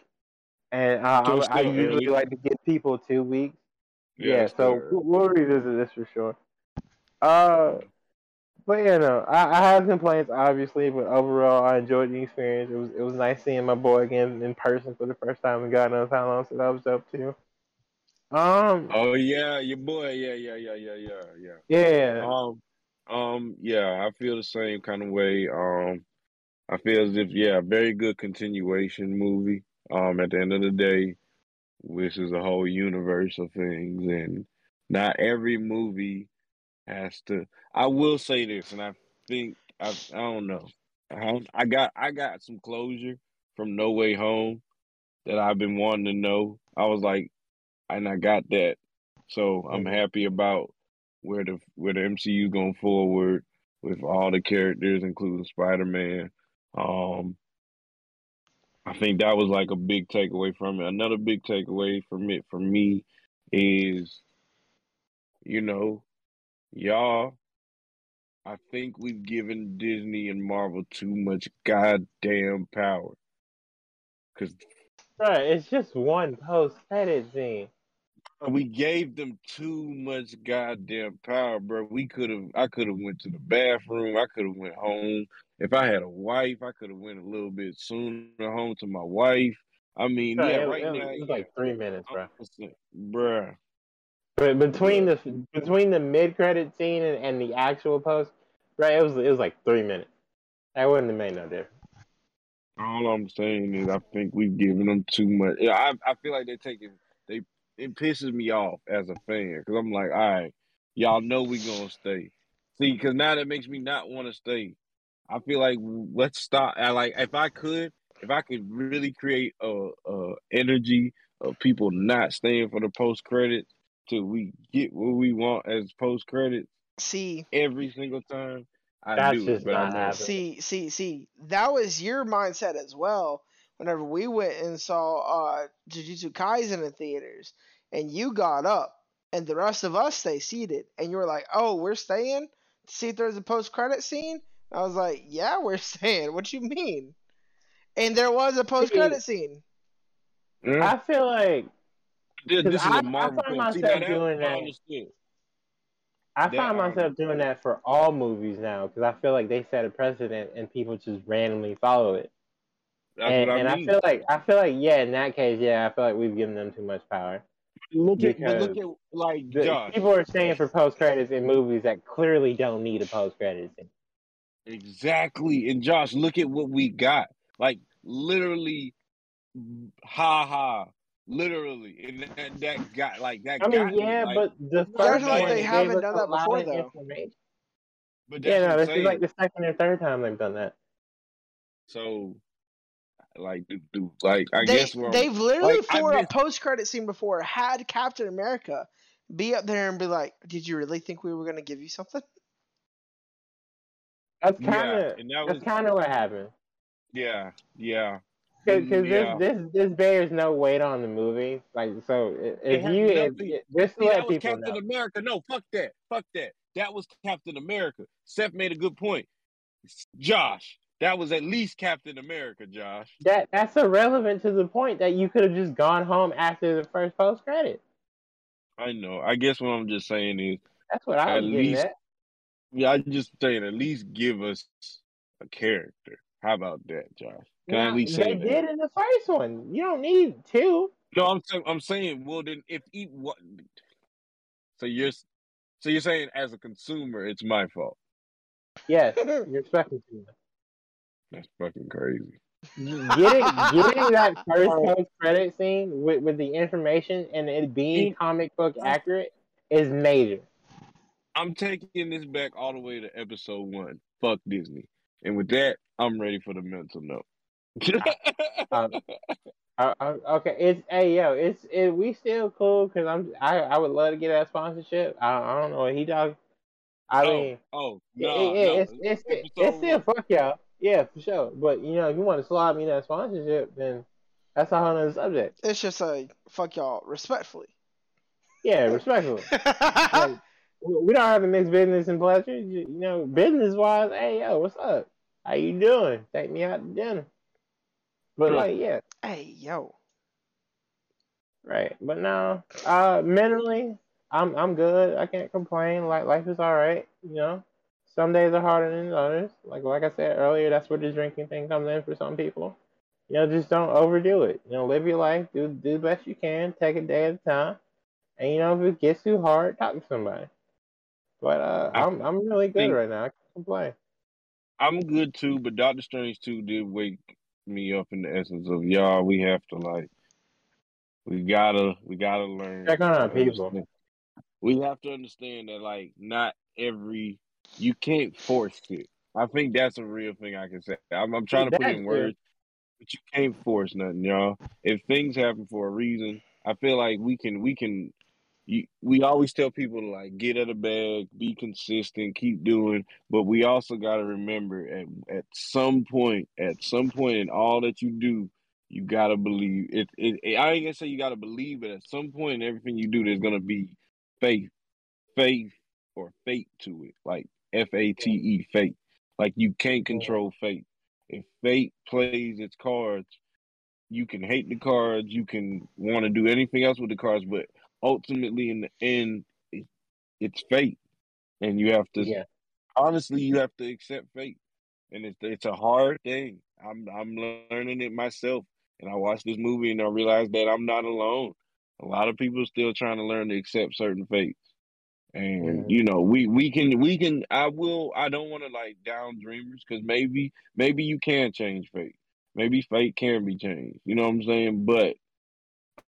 and uh, I, I usually early. like to give people two weeks. Yeah, it's so we'll, we'll revisit this for sure. Uh, but yeah, no, I, I have complaints obviously, but overall, I enjoyed the experience. It was it was nice seeing my boy again in person for the first time in God knows how long, since that was up to. Um, Oh yeah, your boy. Yeah, yeah, yeah, yeah, yeah, yeah. yeah, Um, Um, yeah, I feel the same kind of way. Um, I feel as if yeah, very good continuation movie. Um, at the end of the day, which is a whole universe of things, and not every movie has to. I will say this, and I think I I don't know. I, I got I got some closure from No Way Home that I've been wanting to know. I was like, and I got that, so I'm Mhm. happy about where the where the MCU going forward with all the characters, including Spider Man. Um, I think that was like a big takeaway from it. Another big takeaway from it for me is, you know, y'all. I think we've given Disney and Marvel too much goddamn power. Cause Right, it's just one post credit scene. We gave them too much goddamn power, bro. We could have. I could have went to the bathroom. I could have went home. If I had a wife, I could have went a little bit sooner home to my wife. I mean, Right, yeah, it, right it- now, it was yeah, like three minutes, bro. 100%, bruh. But between the between the mid credit scene and, and the actual post, right, it was it was like three minutes. That wouldn't have made no difference. All I'm saying is, I think we've given them too much. Yeah, I I feel like they're taking. It pisses me off as a fan because I'm like, all right, y'all know we gonna stay. See, because now that makes me not want to stay. I feel like let's stop. I like if I could, if I could really create a, a energy of people not staying for the post credits till we get what we want as post credits See, every single time. I That's do it, just but not happening. see, see, see. That was your mindset as well. Whenever we went and saw uh, Jujutsu Kaisen in theaters, and you got up, and the rest of us stay seated, and you were like, "Oh, we're staying to see if there's a post credit scene." I was like, "Yeah, we're staying." What you mean? And there was a post credit scene. I feel like This, 'Cause this is I- I a Marvel find film. See, myself now that doing I that. I find myself doing that for all movies now because I feel like they set a precedent and people just randomly follow it. That's and what I and mean. I feel like I feel like yeah, in that case, yeah, I feel like we've given them too much power. look at, look at like The- Josh. people are staying for post credits in movies that clearly don't need a post credits. Exactly. And Josh, look at what we got. Like literally ha ha. Literally. And that, that got like that I mean, got me, yeah, like, but the first feel like one they haven't done that before, though. but Yeah, no, what I'm this is like the second or third time they've done that. so like do, do like I they, guess where I'm- they've literally like, I for a post credit scene before had Captain America be up there and be like, "Did you really think we were gonna give you something?" That's kind of and that that's kind of what happened. yeah, yeah. Because mm, Yeah. this this this bears no weight on the movie. Like so, if you if, nothing- if- just See, let that was people Captain know, America. No, fuck that. Fuck that. That was Captain America. Seth made a good point. Josh, that was at least Captain America, Josh. that that's irrelevant to the point that you could have just gone home after the first post credit. I know. I guess what I'm just saying is, That's what I At was least- at. yeah, I'm just saying, at least give us a character. How about that, Josh? Can I at least they say that? did in the first one. You don't need two. No, I'm saying, I'm saying, well, then if he what? So you're, so you're saying as a consumer, it's my fault. Yes, you're expecting to. That's fucking crazy. Getting getting that first post credit scene with, with the information and it being comic book accurate is major. I'm taking this back all the way to episode one. Fuck Disney. And with that, I'm ready for the mental note. Um, Uh, okay, it's hey yo, it's it, we still cool because I'm I, I would love to get that sponsorship. I, I don't know what he talking. I oh, mean, oh, no, yeah, no. it's it's it's episode still fuck y'all. Yeah, for sure. But you know, if you want to slide me that sponsorship, then that's a whole nother subject. It's just like fuck y'all, respectfully. Yeah, respectfully. Like, we we don't have to mix business and pleasure. You, you know, business wise, hey yo, what's up? How you doing? Take me out to dinner. But Sure. like, yeah, hey yo, right. But no, uh, mentally, I'm I'm good. I can't complain. Like life is all right. You know, some days are harder than others. Like like I said earlier, that's where the drinking thing comes in for some people. You know, just don't overdo it. You know, live your life. Do do the best you can. Take a day at a time. And you know, if it gets two hard, talk to somebody. But uh, I'm I'm really good right now. I can't complain. I'm good too, but Doctor Strange too did wake me up in the essence of y'all. We have to like, we gotta, we gotta learn Check on our people. understand. We have to understand that like not every you can't force it. I think that's a real thing I can say. I'm, I'm trying to put it in words, but you can't force nothing, y'all. If things happen for a reason, I feel like we can, we can. You, we always tell people to like get out of bag, be consistent, keep doing, but we also got to remember at at some point, at some point in all that you do, you got to believe it, it, it. I ain't gonna say you got to believe, but at some point in everything you do, there's gonna be faith, faith or fate to it, like F A T E, fate. Like you can't control fate. If fate plays its cards, you can hate the cards, you can want to do anything else with the cards, but ultimately in the end, it, it's fate, and you have to Yeah. honestly you have to accept fate, and it's it's a hard thing. I'm I'm learning it myself, and I watched this movie and I realized that I'm not alone. A lot of people are still trying to learn to accept certain fates. And you know, we we can we can I will I don't want to like down dreamers because maybe maybe you can change fate. Maybe fate can be changed. You know what I'm saying? But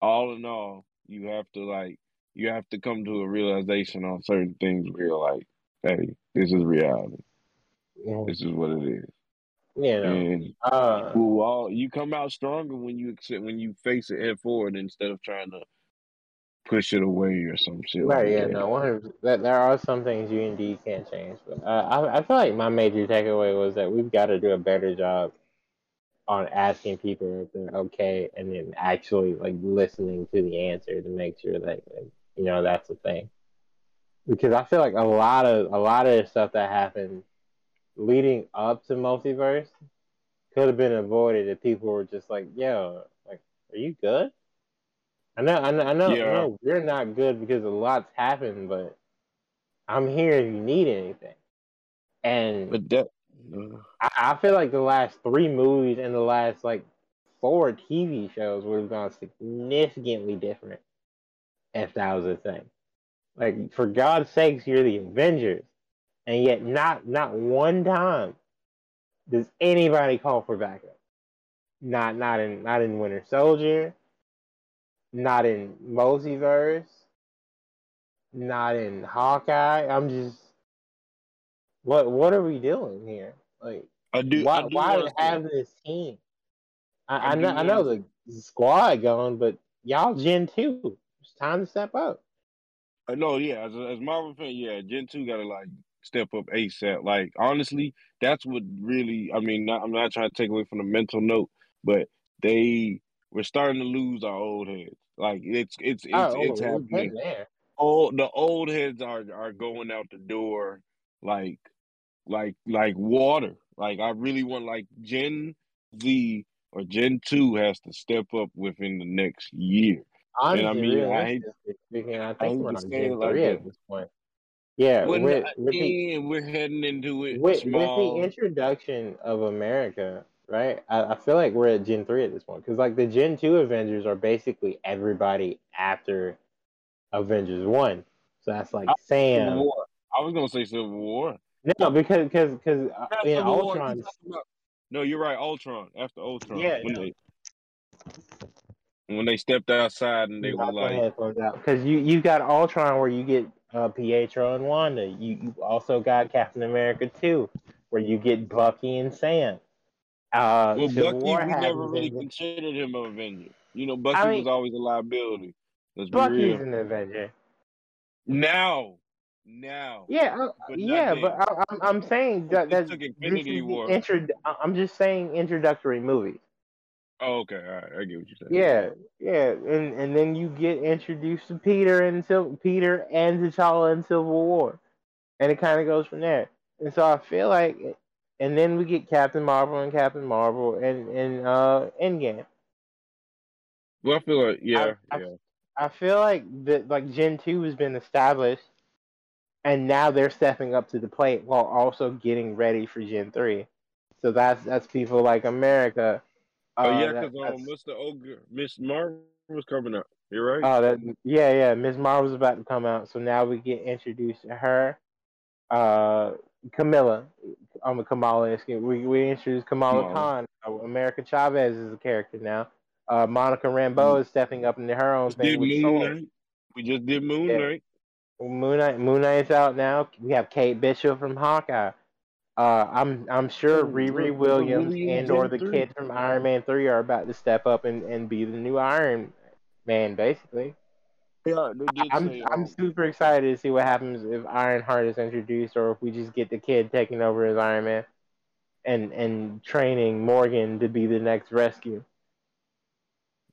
all in all, you have to like you have to come to a realization on certain things where you're like, hey, this is reality. Mhm. This is what it is. Yeah. And Uh, you all you come out stronger when you accept when you face it head forward instead of trying to push it away or some shit right. like Yeah. that. No. One hundred. That there are some things you indeed can't change. But uh, I I feel like my major takeaway was that we've got to do a better job on asking people if they're okay, and then actually like listening to the answer to make sure that like, you know that's the thing. Because I feel like a lot of a lot of the stuff that happened leading up to multiverse could have been avoided if people were just like, "Yo, like, are you good?" I know, I know, I know, I Yeah. know we're not good because a lot's happened, but I'm here if you need anything. And But that uh, I, I feel like the last three movies and the last like four TV shows would have gone significantly different if that was a thing. Like, for God's sakes, you're the Avengers, and yet not not one time does anybody call for backup. Not not in not in Winter Soldier, not in Multiverse, not in Hawkeye. I'm just what what are we doing here? Like I do why I do why want to have this team? I, I I know I know the squad going, but y'all Gen two. It's time to step up. Uh, no, yeah, as a, as Marvel fan, yeah, Gen two got to like step up ASAP. Like honestly, that's what really. I mean, not, I'm not trying to take away from the mental note, but they we're starting to lose our old heads. Like it's it's it's oh, it's we're happening. All the old heads are are going out the door like like like water. Like I really want like Gen Z or Gen two has to step up within the next year. Honestly, I mean, I hate- speaking, I I think hate we're on Gen like three that. at this point. Yeah, with, with the we're heading into it with, with the introduction of America, right? I, I feel like we're at Gen three at this point because like the Gen two Avengers are basically everybody after Avengers one. So that's like Civil Sam. I was gonna say Civil War. No, because because because uh, in Civil War, you Ultron, No, you're right. Ultron after Ultron. Yeah, when no. they when they stepped outside and they knock my like, because you you got Ultron where you get uh, Pietro and Wanda. You you also got Captain America two where you get Bucky and Sam. Uh, "Well, Bucky, War we never really considered him an Avenger. You know, Bucky I mean- was always a liability. Let's be Bucky's an Avenger. Now, now, Yeah, uh, But yeah, but I, I'm I'm saying that It that took Infinity War. intro. I'm just saying introductory movies. Oh, okay, all right, I get what you're saying. Yeah, yeah, and and then you get introduced to Peter and Sil- Peter and T'Challa in Civil War, and it kind of goes from there. And so I feel like, and then we get Captain Marvel and Captain Marvel and and uh Endgame. Well, I feel like, yeah, I- yeah. I feel like that like Gen two has been established, and now they're stepping up to the plate while also getting ready for Gen three. So that's that's people like America. oh uh, yeah, that- because um, that's- what's the ogre? Miss Marvel was coming up. You're right. Oh, that yeah, yeah. Miss Marvel's about to come out, so now we get introduced to her. uh, Camilla, I'm a Kamala. We we introduced Kamala. Khan. Uh, America Chavez is a character now. Uh, Monica Rambeau is stepping up into her own thing Moon Knight. We just did Moon Yeah. Knight. Moon Knight, Moon Knight's out now. We have Kate Bishop from Hawkeye. Uh, I'm I'm sure Riri? Williams and or the kid from Iron Man Three are about to step up and, and be the new Iron Man, basically. Yeah, I'm say, I'm um, super excited to see what happens if Ironheart is introduced, or if we just get the kid taking over as Iron Man, and and training Morgan to be the next rescue.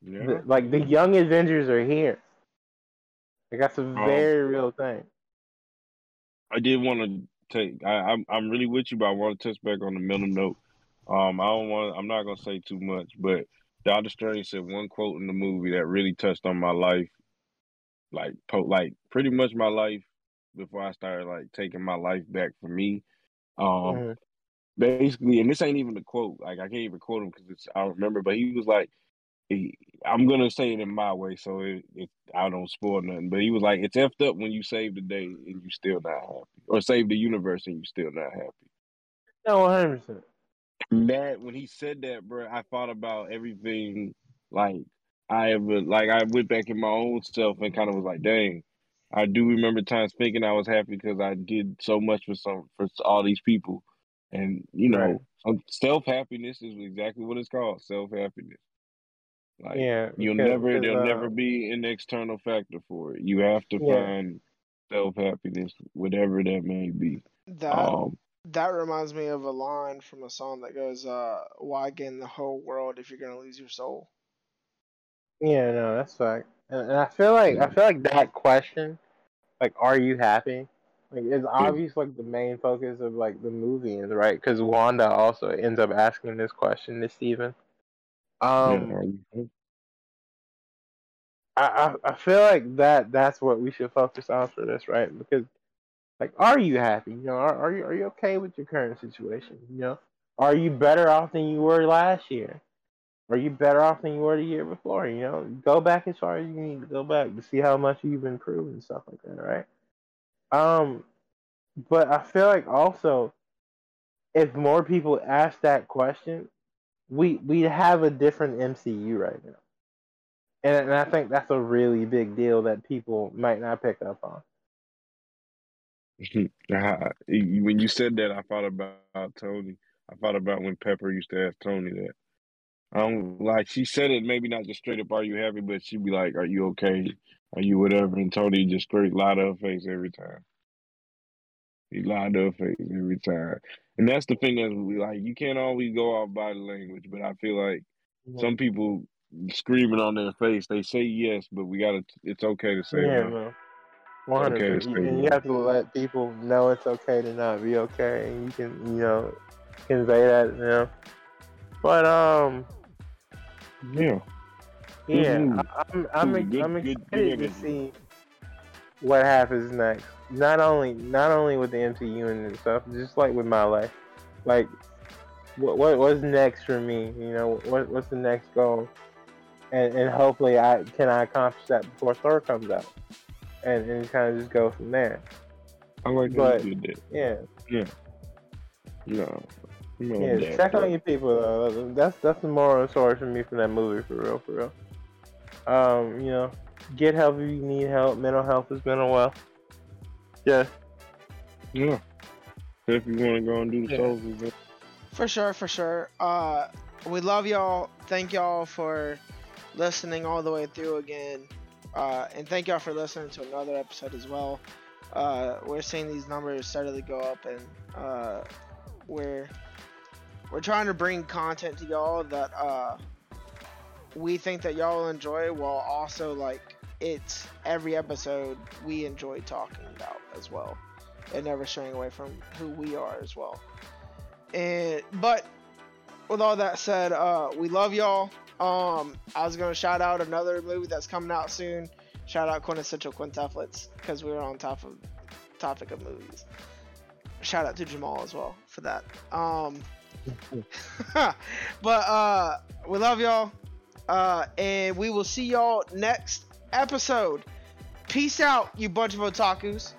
yeah. The- like the young Avengers are here. Like that's a Um, very real thing. I did want to take. I, I'm I'm really with you, but I want to touch back on the middle note. Um, I don't want. I'm not gonna say too much, but Doctor Strange said one quote in the movie that really touched on my life, like po- like pretty much my life before I started like taking my life back for me. Um, Mhm. basically, and this ain't even the quote. Like I can't even quote him because it's I don't remember, but he was like, he, I'm gonna say it in my way, so it, it I don't spoil nothing. But he was like, it's effed up when you save the day and you still not happy, or save the universe and you still not happy. No, one hundred percent. That when he said that, bro, I thought about everything. Like I ever, like I went back in my own self and kind of was like, dang. I do remember times thinking I was happy because I did so much for some for all these people, and you know, Right. self happiness is exactly what it's called, self happiness. Like Yeah, you'll because- never, there'll uh, never be an external factor for it. You have to Yeah. find self happiness, whatever that may be. That Um, that reminds me of a line from a song that goes, uh, "Why gain the whole world if you're gonna lose your soul?" Yeah, no, that's fact. And, and I feel like I feel like that question, like, are you happy? Like, it's obvious like the main focus of like the movie is right because Wanda also ends up asking this question to Stephen. Um, yeah, I, I I feel like that that's what we should focus on for this, right? Because like, are you happy? You know, are, are you are you okay with your current situation? You know, are you better off than you were last year? Are you better off than you were the year before? You know, go back as far as you need to go back to see how much you've improved and stuff like that, right? Um, but I feel like also, if more people ask that question, we we have a different MCU right now. And, and I think that's a really big deal that people might not pick up on. When you said that, I thought about Tony. I thought about when Pepper used to ask Tony that. Um, like she said it, maybe not just straight up, "Are you happy?" But she'd be like, "Are you okay? Are you whatever?" And Tony just straight lied to her face every time. He lied to her face every time, and that's the thing that we like. You can't always go off body language, but I feel like some people screaming on their face. They say yes, but we gotta. It's okay to say yeah, no. man. One hundred Okay, percent. And you have to let people know it's okay to not be okay, and you can, you know, convey that, you know. But um, Yeah. yeah, Mhm. I, I'm I'm Good- I'm excited good to see what happens next. Not only not only with the MCU and stuff, just like with my life. Like, what what what's next for me? You know, what what's the next goal? And and hopefully I can I accomplish that before Thor comes out, and and kind of just go from there. I like that But- you did that. Yeah. No, Yeah, that, check but- on your people though. That's that's the moral of story for me from that movie, for real, for real. Um, you know, get help if you need help. Mental health has been a while. Yeah, Yeah. If you want to go and do the Yeah. socials, then- For sure, for sure. Uh, we love y'all. Thank y'all for listening all the way through again. Uh, and thank y'all for listening to another episode as well. Uh, we're seeing these numbers steadily go up, and uh, we're we're trying to bring content to y'all that uh, we think that y'all will enjoy, while also like it's every episode we enjoy talking about as well, and never straying away from who we are as well. And but with all that said, uh, we love y'all. Um, I was gonna shout out another movie that's coming out soon. Shout out Quintessential Quintuplets because we were on top of topic of movies. Shout out to Jamal as well for that. Um, but uh, we love y'all, uh, and we will see y'all next episode. Peace out, you bunch of otakus.